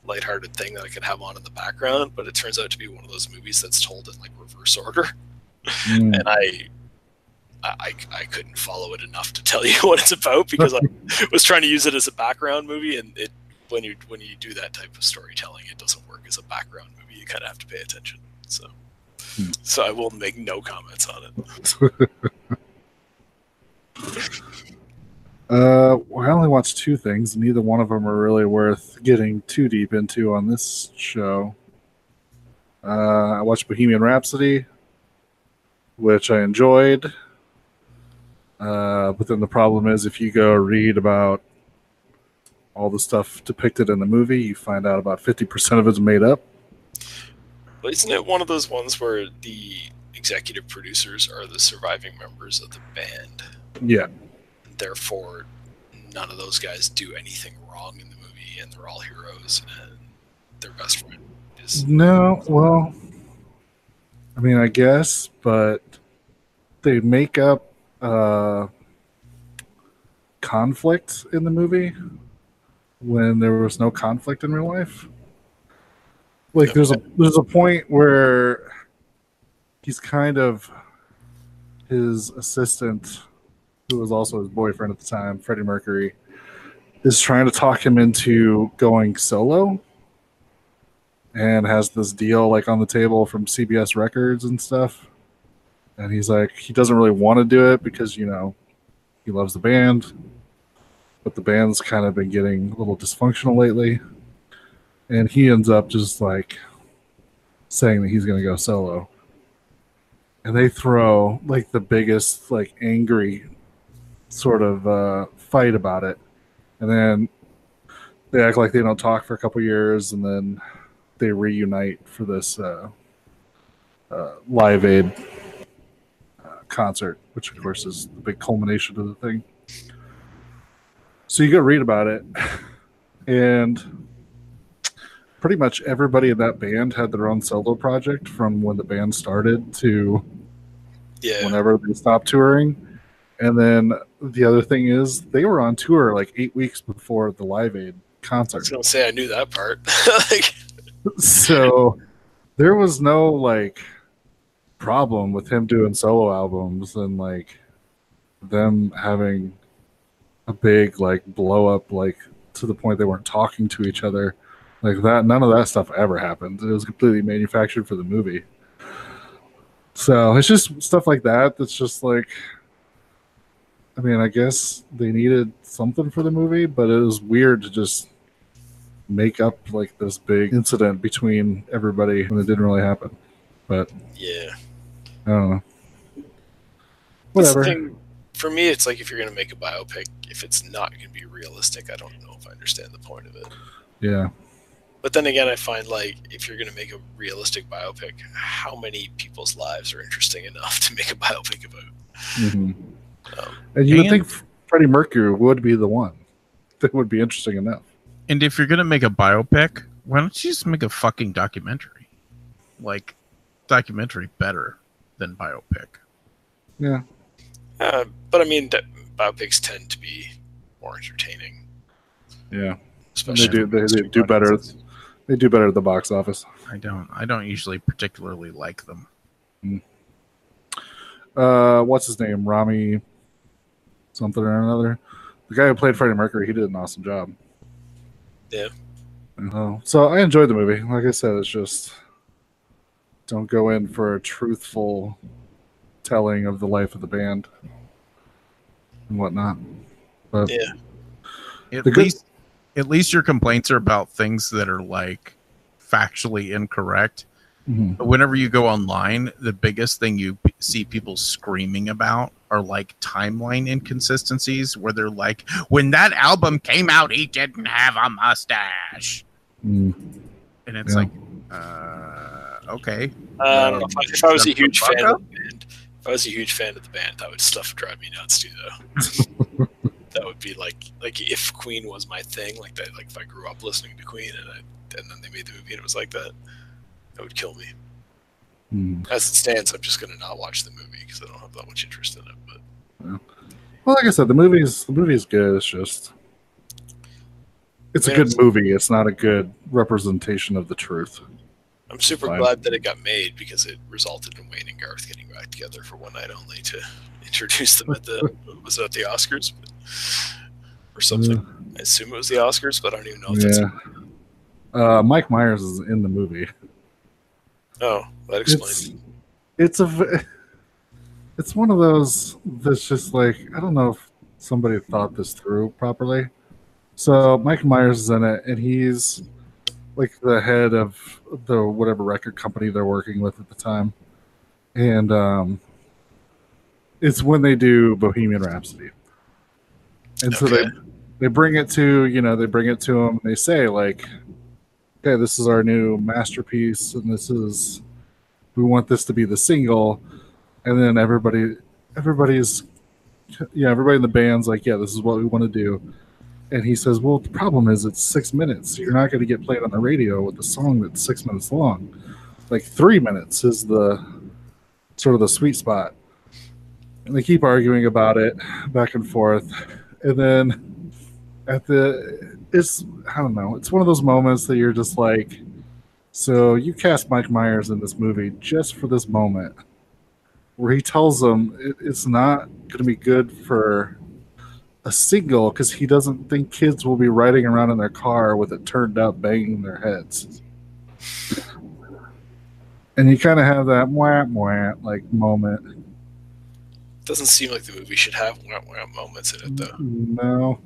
lighthearted thing that I could have on in the background. But it turns out to be one of those movies that's told in like reverse order, Mm. and I, I, I couldn't follow it enough to tell you what it's about because I was trying to use it as a background movie, and it when you when you do that type of storytelling, it doesn't work as a background movie. You kind of have to pay attention. So, Hmm. so I will make no comments on it. Uh, I only watched two things. Neither one of them are really worth getting too deep into on this show. Uh, I watched Bohemian Rhapsody, which I enjoyed. Uh, but then the problem is, if you go read about all the stuff depicted in the movie, you find out about 50% of it's made up. But isn't it one of those ones where the executive producers are the surviving members of the band? Yeah. Therefore, none of those guys do anything wrong in the movie, and they're all heroes, and their best friend is. No, well, I mean, I guess, but they make up uh, conflict in the movie when there was no conflict in real life. Like, there's a there's a point where he's kind of his assistant, who was also his boyfriend at the time, Freddie Mercury, is trying to talk him into going solo and has this deal like on the table from CBS Records and stuff. And he's like, he doesn't really want to do it because, you know, he loves the band, but the band's kind of been getting a little dysfunctional lately. And he ends up just like saying that he's going to go solo. And they throw like the biggest, like angry sort of uh, fight about it. And then they act like they don't talk for a couple years and then they reunite for this uh, uh, Live Aid concert, which of course is the big culmination of the thing. So you go read about it, and pretty much everybody in that band had their own solo project from when the band started to Yeah, whenever they stopped touring. And then the other thing is they were on tour like eight weeks before the Live Aid I concert. was gonna say I knew that part. like, so there was no like problem with him doing solo albums and like them having a big like blow up like to the point they weren't talking to each other like that none of that stuff ever happened. It was completely manufactured for the movie. So it's just stuff like that that's just like i mean i guess they needed something for the movie but it was weird to just make up like this big incident between everybody and it didn't really happen. But Yeah. I don't know whatever thing. For me, it's like if you're going to make a biopic, if it's not going to be realistic, I don't know if I understand the point of it. yeah But then again, I find like if you're going to make a realistic biopic, how many people's lives are interesting enough to make a biopic about? hmm Um, And you would think Freddie Mercury would be the one that would be interesting enough. And if you're gonna make a biopic, why don't you just make a fucking documentary? Like, documentary better than biopic. Yeah. uh, but I mean, that biopics tend to be more entertaining, Yeah. especially do- they- they do better. They do better at the box office. I don't. I don't usually particularly like them. Uh, what's his name? Rami something or another. The guy who played Freddie Mercury, he did an awesome job. Yeah. Uh, so I enjoyed the movie. Like I said, it's just don't go in for a truthful telling of the life of the band and whatnot. But Yeah. At good- least, at least your complaints are about things that are like factually incorrect. Mhm. But whenever you go online, the biggest thing you p- see people screaming about are like timeline inconsistencies, where they're like, "When that album came out, he didn't have a mustache," Mm. and it's Yeah. like, uh, okay, Uh, I don't know. If I, if I was a huge fan of the band, if I was a huge fan of the band, that would stuff drive me nuts too. Though that would be like like if Queen was my thing, like that. Like if I grew up listening to Queen and I, and then they made the movie and it was like that, that would kill me. Mm. As it stands, I'm just gonna not watch the movie because I don't have that much interest in it. But Well, like I said, the movie's the movie is good. It's just it's a good movie. It's not a good representation of the truth. I'm super Fine. glad that it got made because it resulted in Wayne and Garth getting back together for one night only to introduce them at the was it at the Oscars or something. I assume it was the Oscars, but I don't even know if that's Yeah. Uh, Mike Myers is in the movie. Oh, that explains. It's it's a it's one of those that's just like I don't know if somebody thought this through properly. So Mike Myers is in it, and he's like the head of the whatever record company they're working with at the time, and um, it's when they do Bohemian Rhapsody, and so they they bring it to you know they bring it to him and they say like okay this is our new masterpiece and this is we want this to be the single. And then everybody everybody's yeah everybody in the band's like yeah this is what we want to do and he says well the problem is it's six minutes. You're not going to get played on the radio with a song that's six minutes long. Like three minutes is the sort of the sweet spot. And they keep arguing about it back and forth. And then at the it's i don't know it's one of those moments that you're just like so you cast mike myers in this movie just for this moment where he tells them it, it's not going to be good for a single because he doesn't think kids will be riding around in their car with it turned up banging their heads and you kind of have that wah wah like moment Doesn't seem like the movie should have wah wah moments in it though. No.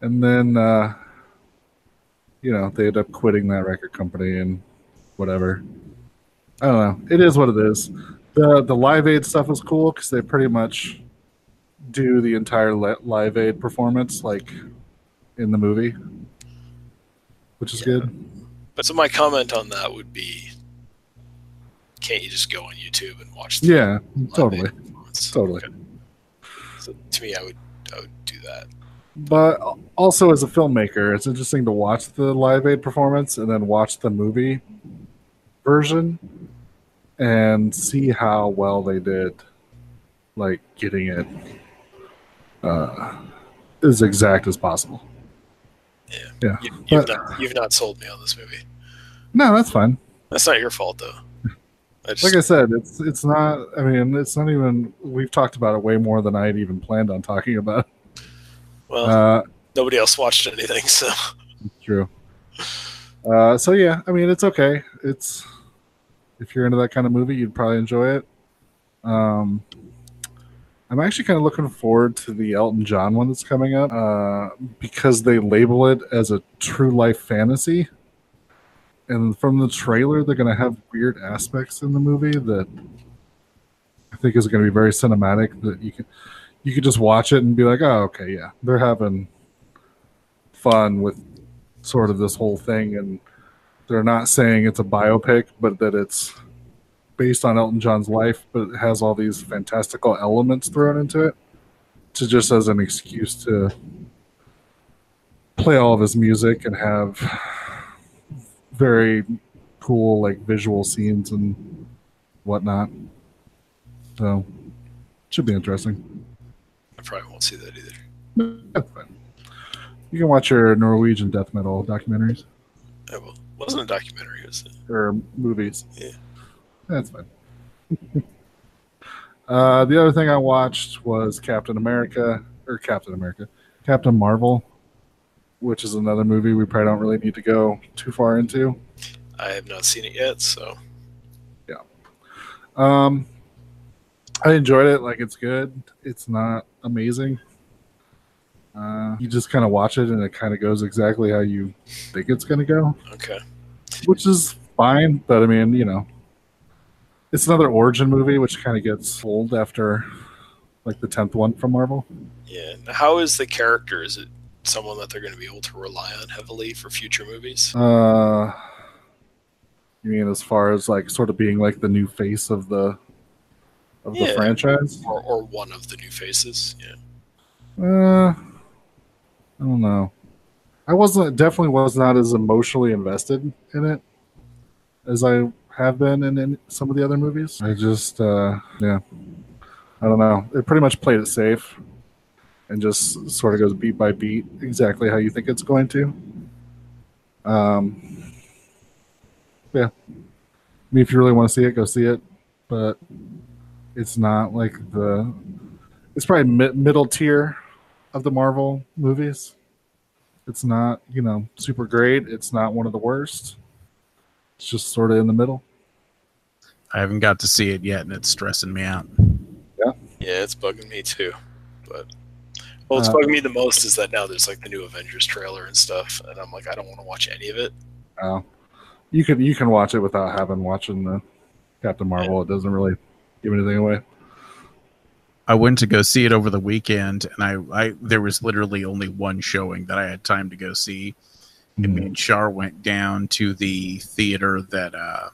And then, uh, you know, they end up quitting that record company and whatever. I don't know. It is what it is. The the Live Aid stuff is cool because they pretty much do the entire Live Aid performance like in the movie, which is good. But so my comment on that would be, can't you just go on YouTube and watch? The Yeah, totally, totally. Okay. So to me, I would I would do that. But also as a filmmaker, it's interesting to watch the Live Aid performance and then watch the movie version and see how well they did, like getting it uh, as exact as possible. Yeah. Yeah. You, you've But- not you've not sold me on this movie. No, that's fine. That's not your fault though. I just, like I said, it's it's not. I mean, it's not even. We've talked about it way more than I had even planned on talking about. well, Uh, nobody else watched anything, so true. Uh, so yeah, I mean, it's okay. It's if you're into that kind of movie, you'd probably enjoy it. Um, I'm actually kind of looking forward to the Elton John one that's coming up uh, because they label it as a true life fantasy. And from the trailer, they're going to have weird aspects in the movie that I think is going to be very cinematic. That you can you could just watch it and be like, oh, okay, yeah, they're having fun with sort of this whole thing, and they're not saying it's a biopic, but that it's based on Elton John's life, but it has all these fantastical elements thrown into it, to just as an excuse to play all of his music and have very cool like visual scenes and whatnot. So should be interesting. I probably won't see that either. That's fine. You can watch your Norwegian death metal documentaries I will. Wasn't a documentary, was it? or movies. Yeah. That's fine. uh, the other thing I watched was Captain America or Captain America, Captain Marvel, which is another movie we probably don't really need to go too far into. I have not seen it yet, so yeah. Um, I enjoyed it. Like it's good. It's not amazing. Uh, you just kind of watch it, and it kind of goes exactly how you think it's going to go, okay. which is fine. But I mean, you know, it's another origin movie, which kind of gets old after like the tenth one from Marvel. Yeah. Now, how is the character? Is it someone that they're going to be able to rely on heavily for future movies? Uh, you mean as far as like sort of being like the new face of the of the franchise? Or, or one of the new faces? Yeah. Uh, I don't know. I wasn't definitely was not as emotionally invested in it as I have been in, in some of the other movies. I just, uh, yeah, I don't know. It pretty much played it safe and just sort of goes beat by beat, exactly how you think it's going to. Um, yeah. I mean, if you really want to see it, go see it, but it's not like the. It's probably mid- middle tier of the Marvel movies. It's not, you know, super great. It's not one of the worst. It's just sort of in the middle. I haven't got to see it yet, and it's stressing me out. Yeah, yeah, it's bugging me too. But well, what's Uh, bugging me the most is that now there's like the new Avengers trailer and stuff, and I'm like, I don't want to watch any of it. Uh, you can you can watch it without having watching the Captain Marvel. It doesn't really give anything away. I went to go see it over the weekend, and I, I there was literally only one showing that I had time to go see. And me and Char went down to the theater that uh,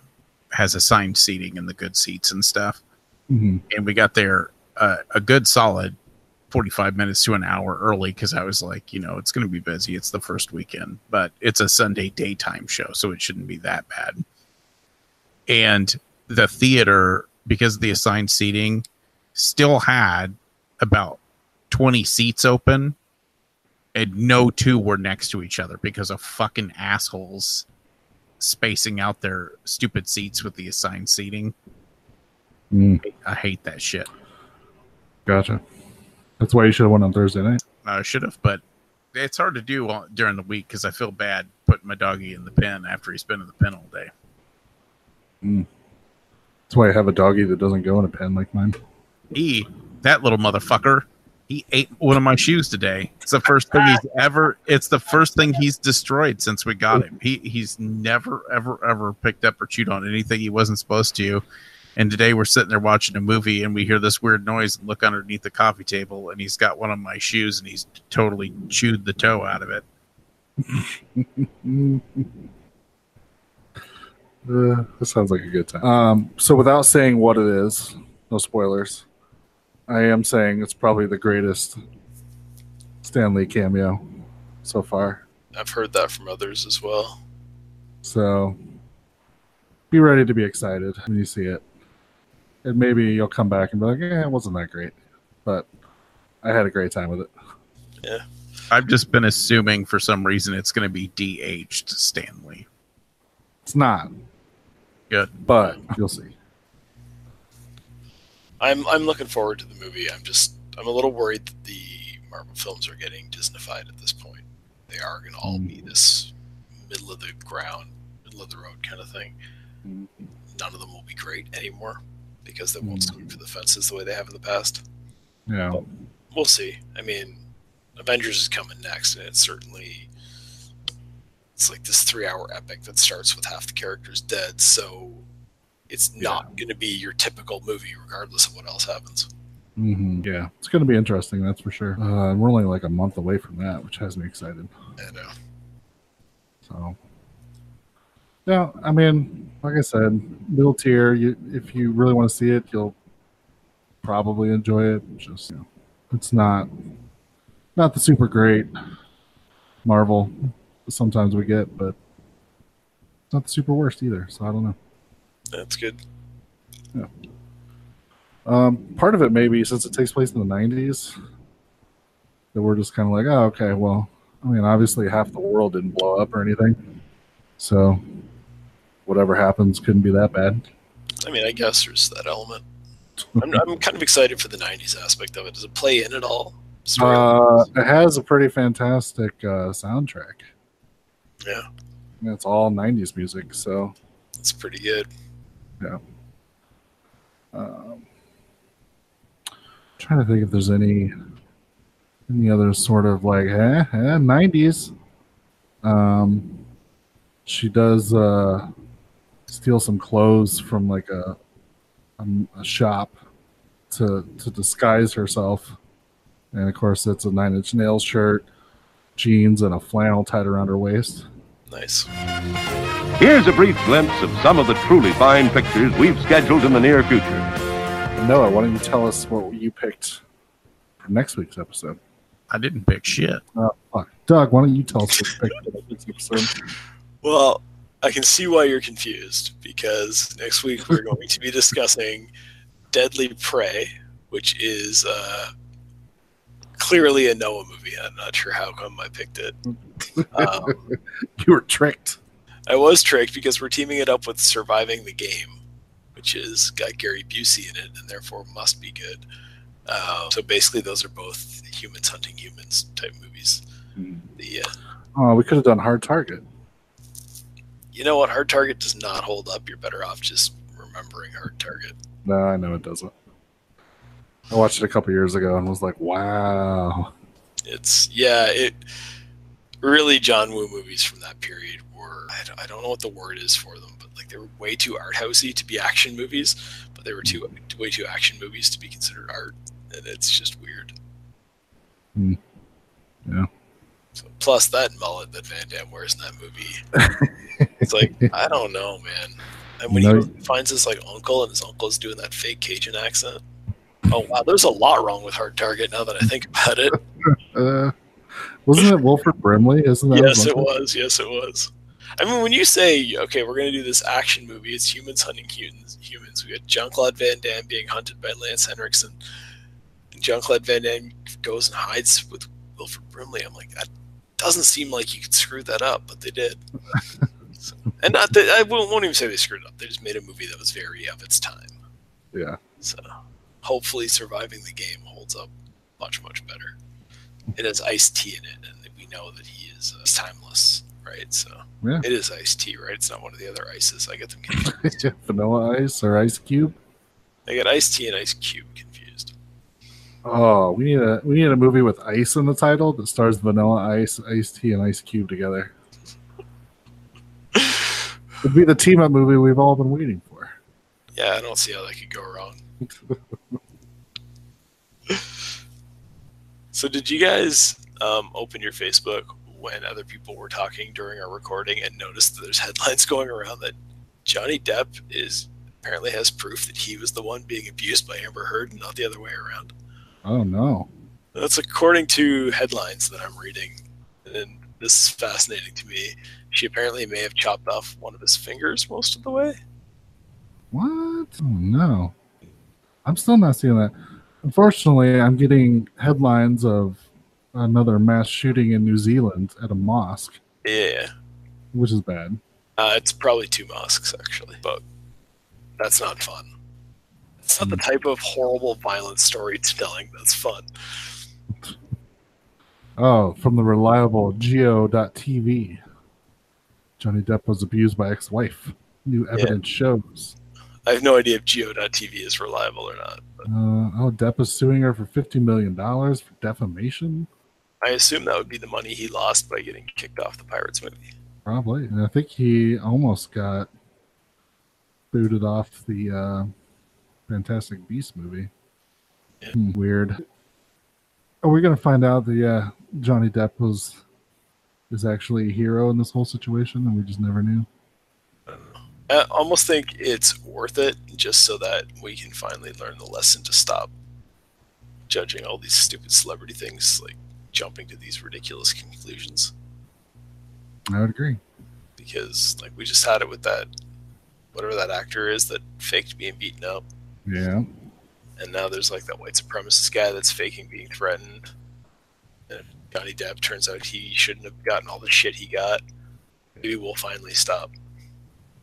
has assigned seating and the good seats and stuff. Mhm. And we got there uh, a good solid 45 minutes to an hour early because I was like, you know, it's going to be busy. It's the first weekend, but it's a Sunday daytime show, so it shouldn't be that bad. And the theater, because of the assigned seating, still had about 20 seats open and no two were next to each other because of fucking assholes spacing out their stupid seats with the assigned seating. Mm, I hate that shit. gotcha. That's why you should have went on Thursday night. I should have, but it's hard to do on- during the week because I feel bad putting my doggy in the pen after he's been in the pen all day. That's why I have a doggy that doesn't go in a pen like mine. E, that little motherfucker, he ate one of my shoes today. It's the first thing he's ever. It's the first thing he's destroyed since we got him. He he's never ever ever picked up or chewed on anything he wasn't supposed to. And today we're sitting there watching a movie and we hear this weird noise and look underneath the coffee table and he's got one of my shoes and he's totally chewed the toe out of it. Uh, that sounds like a good time. Um, so without saying what it is, no spoilers. I am saying it's probably the greatest Stan Lee cameo so far. I've heard that from others as well. So be ready to be excited when you see it. And maybe you'll come back and be like, "Yeah, it wasn't that great," but I had a great time with it. Yeah. I've just been assuming for some reason it's going to be de-aged Stan Lee. It's not, Good. but you'll see. I'm I'm looking forward to the movie. I'm just I'm a little worried that the Marvel films are getting Disneyfied at this point. They are going to all be mm. this middle of the ground, middle of the road kind of thing. Mm-hmm. None of them will be great anymore because they won't swing mm. for the fences the way they have in the past. Yeah. We'll see. I mean, Avengers is coming next, and it's certainly it's like this three-hour epic that starts with half the characters dead. So it's not going to be your typical movie, regardless of what else happens. hmm Yeah. It's going to be interesting, that's for sure. Uh, we're only like a month away from that, which has me excited. I know. So, yeah, I mean, like I said, middle tier. You, if you really want to see it, you'll probably enjoy it. Just, you know, it's not not the super great Marvel. Sometimes we get, but it's not the super worst either. So I don't know. That's good. Um, part of it maybe since it takes place in the '90s, that we're just kind of like, oh, okay, well, I mean, obviously half the world didn't blow up or anything, so whatever happens couldn't be that bad. I mean, I guess there's that element. I'm, I'm kind of excited for the '90s aspect of it. Does it play in at all? Uh, it has a pretty fantastic uh, soundtrack. yeah, And it's all '90s music, so it's pretty good. Um, trying to think if there's any any other sort of like eh, eh 90s um she does uh steal some clothes from like a a, a shop to to disguise herself. And of course it's a nine inch nails shirt jeans and a flannel tied around her waist Nice. Here's a brief glimpse of some of the truly fine pictures we've scheduled in the near future. noah why don't you tell us what you picked for next week's episode I didn't pick shit. Oh, fuck. Doug, why don't you tell us what you picked for this episode? Well, I can see why you're confused because next week we're going to be discussing Deadly Prey, which is uh, clearly a Noah movie. I'm not sure how come I picked it. Um, You were tricked. I was tricked because we're teaming it up with Surviving the Game, which is got Gary Busey in it and therefore must be good. Uh, so basically, those are both humans hunting humans type movies. The uh, Oh, we could have done Hard Target. you know what, Hard Target does not hold up. You're better off just remembering Hard Target. No, I know it doesn't. I watched it a couple years ago and was like, wow. It's yeah, it really John Woo movies from that period were I don't, I don't know what the word is for them, but like they were way too art housey to be action movies, but they were too way too action movies to be considered art, and it's just weird. Hmm. Yeah. So, plus that mullet that Van Damme wears in that movie, it's like I don't know, man. And when No. he finds his like uncle, and his uncle's doing that fake Cajun accent. Oh wow, there's a lot wrong with Hard Target now that I think about it. Uh, wasn't it Wilford Brimley? Isn't that yes, it was. Yes, it was. I mean, when you say, okay, we're going to do this action movie, it's humans hunting humans. Humans. We got Jean Claude Van Damme being hunted by Lance Henriksen. And Jean Claude Van Damme goes and hides with Wilford Brimley. I'm like, that doesn't seem like you could screw that up, but they did. So- and not that, I won't, won't even say they screwed it up. They just made a movie that was very of its time. Yeah. So hopefully, surviving the game holds up much, much better. It has Ice T in it, and we know that he is uh, timeless, right? So Yeah. it is Ice T, right? It's not one of the other ices. I get them confused. Vanilla Ice or Ice Cube. I get Ice T and Ice Cube confused. Oh, we need a we need a movie with ice in the title that stars Vanilla Ice, Ice T, and Ice Cube together. It'd be the team up movie we've all been waiting for. Yeah, I don't see how that could go wrong. So, did you guys um, open your Facebook when other people were talking during our recording and notice that there's headlines going around that Johnny Depp is apparently has proof that he was the one being abused by Amber Heard and not the other way around. Oh no. That's according to headlines that I'm reading. And this is fascinating to me. She apparently may have chopped off one of his fingers most of the way. What? Oh no. I'm still not seeing that. Unfortunately, I'm getting headlines of another mass shooting in New Zealand at a mosque, Yeah. which is bad. Uh, it's probably two mosques, actually, but that's not fun. It's not the type of horrible, violent storytelling that's fun. Oh, from the reliable Geo.tv. Johnny Depp was abused by ex-wife. New evidence shows. I have no idea if Geo.tv is reliable or not. But Uh, oh, Depp is suing her for fifty million dollars for defamation. I assume that would be the money he lost by getting kicked off the Pirates movie. Probably, and I think he almost got booted off the uh, Fantastic Beast movie. Yeah. Hmm, weird. Are we gonna find out that yeah, Johnny Depp was is actually a hero in this whole situation, and we just never knew? I almost think it's worth it just so that we can finally learn the lesson to stop judging all these stupid celebrity things, like jumping to these ridiculous conclusions. I would agree. Because like we just had it with that whatever that actor is that faked being beaten up, Yeah, and now there's like that white supremacist guy that's faking being threatened. And if Johnny Depp turns out he shouldn't have gotten all the shit he got. Maybe we'll finally stop.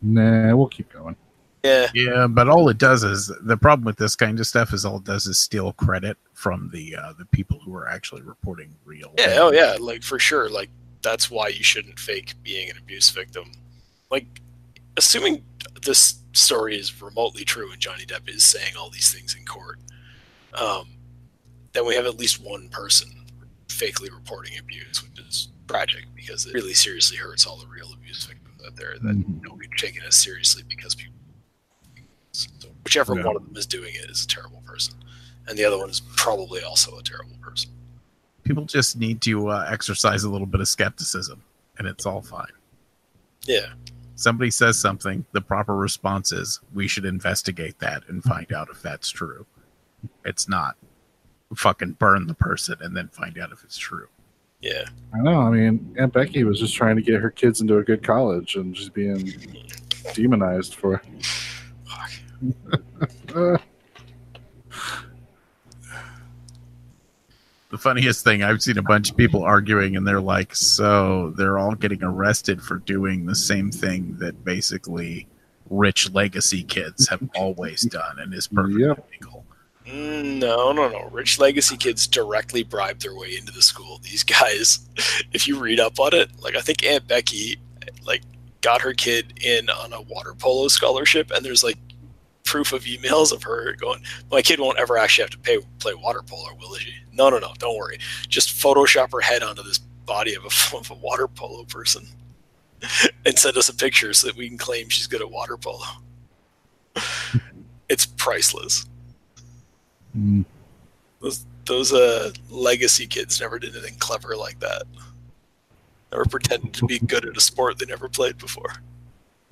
Nah, we'll keep going. Yeah, Yeah, but all it does is the problem with this kind of stuff is all it does is steal credit from the uh, the people who are actually reporting real. Yeah, oh yeah, like for sure. Like that's why you shouldn't fake being an abuse victim. Like assuming this story is remotely true and Johnny Depp is saying all these things in court, um, then we have at least one person fakely reporting abuse, which is tragic because it really seriously hurts all the real abuse victims out there that Mhm. don't get taken as seriously because people. So whichever Yeah. one of them is doing it is a terrible person, and the other one is probably also a terrible person. People just need to uh, exercise a little bit of skepticism, and it's all fine. Yeah. Somebody says something, the proper response is we should investigate that and find out if that's true. It's not fucking burn the person and then find out if it's true. Yeah. I know. I mean, Aunt Becky was just trying to get her kids into a good college and just being demonized for. Uh, The funniest thing, I've seen a bunch of people arguing, and they're like, so they're all getting arrested for doing the same thing that basically rich legacy kids have always done and is perfectly Yep. legal. No, no, no. Rich legacy kids directly bribe their way into the school. These guys, if you read up on it, like I think Aunt Becky, like got her kid in on a water polo scholarship, and there's like proof of emails of her going, "My kid won't ever actually have to pay play water polo, will she?" No, no, no. Don't worry. Just Photoshop her head onto this body of a, of a water polo person, and send us a picture so that we can claim she's good at water polo. it's priceless mm, those those uh legacy kids never did anything clever like that. Never pretended to be good at a sport they never played before.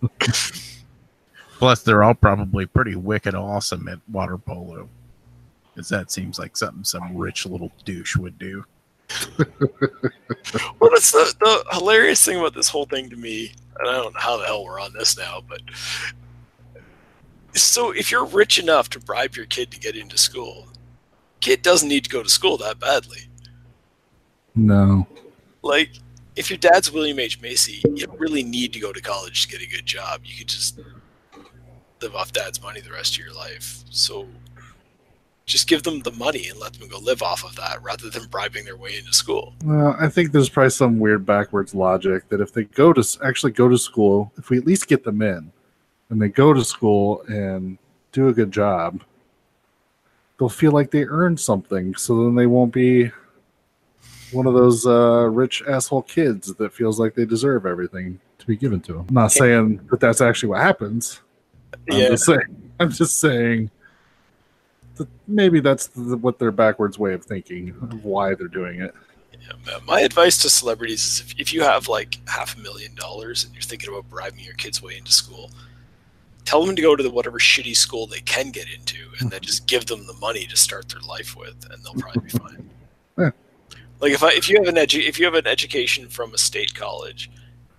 Plus, they're all probably pretty wicked awesome at water polo. Because that seems like something some rich little douche would do. Well, that's the, the hilarious thing about this whole thing to me, and I don't know how the hell we're on this now, but so if you're rich enough to bribe your kid to get into school, kid doesn't need to go to school that badly. no. Like, if your dad's William H. Macy, you don't really need to go to college to get a good job. You could just live off dad's money the rest of your life. So just give them the money and let them go live off of that rather than bribing their way into school. Well, I think there's probably some weird backwards logic that if they go to actually go to school, if we at least get them in, and they go to school and do a good job, they'll feel like they earned something. So then they won't be one of those uh, rich asshole kids that feels like they deserve everything to be given to them. I'm not saying that that's actually what happens. I'm Yeah. just saying. I'm just saying. that Maybe that's the, what their backwards way of thinking of why they're doing it. Yeah, my advice to celebrities is if, if you have like half a million dollars and you're thinking about bribing your kid's way into school, tell them to go to the whatever shitty school they can get into and then mm-hmm. just give them the money to start their life with and they'll mm-hmm. probably be fine. Yeah. Like if I if you have an edu- if you have an education from a state college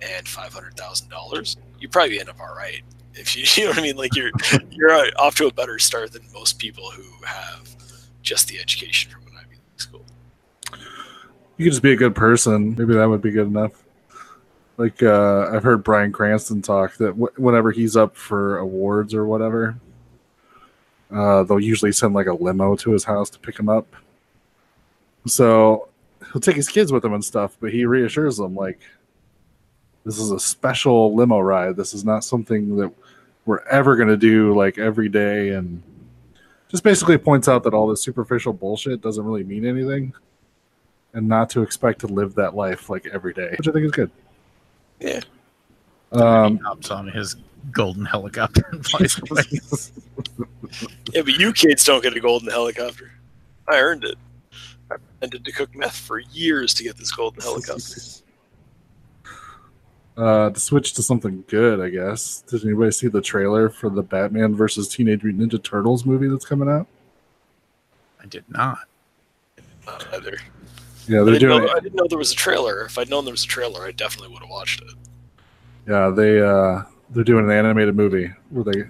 and five hundred thousand dollars, you probably end up all right. If you you know what I mean, like you're you're off to a better start than most people who have just the education from an Ivy League school. You could just be a good person. Maybe that would be good enough. Like uh, I've heard Bryan Cranston talk that w- whenever he's up for awards or whatever, Uh, they'll usually send like a limo to his house to pick him up. So he'll take his kids with him and stuff, but he reassures them like this is a special limo ride. This is not something that we're ever going to do like every day and just basically points out that all this superficial bullshit doesn't really mean anything and not to expect to live that life like every day, which I think is good. Yeah. Um, he hops on his golden helicopter and flies away. Yeah, but you kids don't get a golden helicopter. I earned it. I pretended to cook meth for years to get this golden helicopter. uh, to switch to something good, I guess. Did anybody see the trailer for the Batman versus Teenage Mutant Ninja Turtles movie that's coming out? I did not. Not either. Yeah, I they're didn't, doing. know, I didn't know there was a trailer. If I'd known there was a trailer, I definitely would have watched it. Yeah, they uh, they're doing an animated movie where they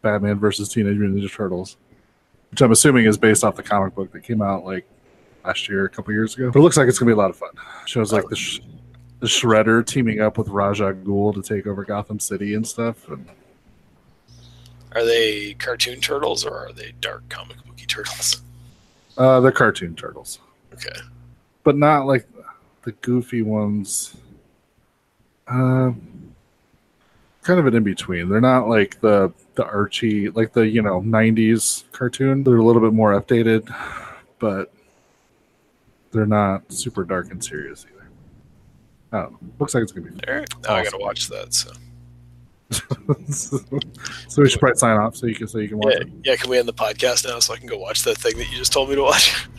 Batman versus Teenage Mutant Ninja Turtles, which I'm assuming is based off the comic book that came out like last year, a couple years ago. But it looks like it's gonna be a lot of fun. Shows like the sh- the Shredder teaming up with Ra's al Ghul to take over Gotham City and stuff. And Are they cartoon turtles or are they dark comic booky turtles? uh, they're cartoon turtles, Okay. But not like the goofy ones. Uh, kind of an in between. They're not like the the Archie, like the you know '90s cartoon. They're a little bit more updated, but they're not super dark and serious either. Oh. Looks like it's gonna be All right. Now I Awesome. gotta watch that. So so we should probably sign off so you can so you can watch yeah, it. yeah. Can we end the podcast now so I can go watch that thing that you just told me to watch?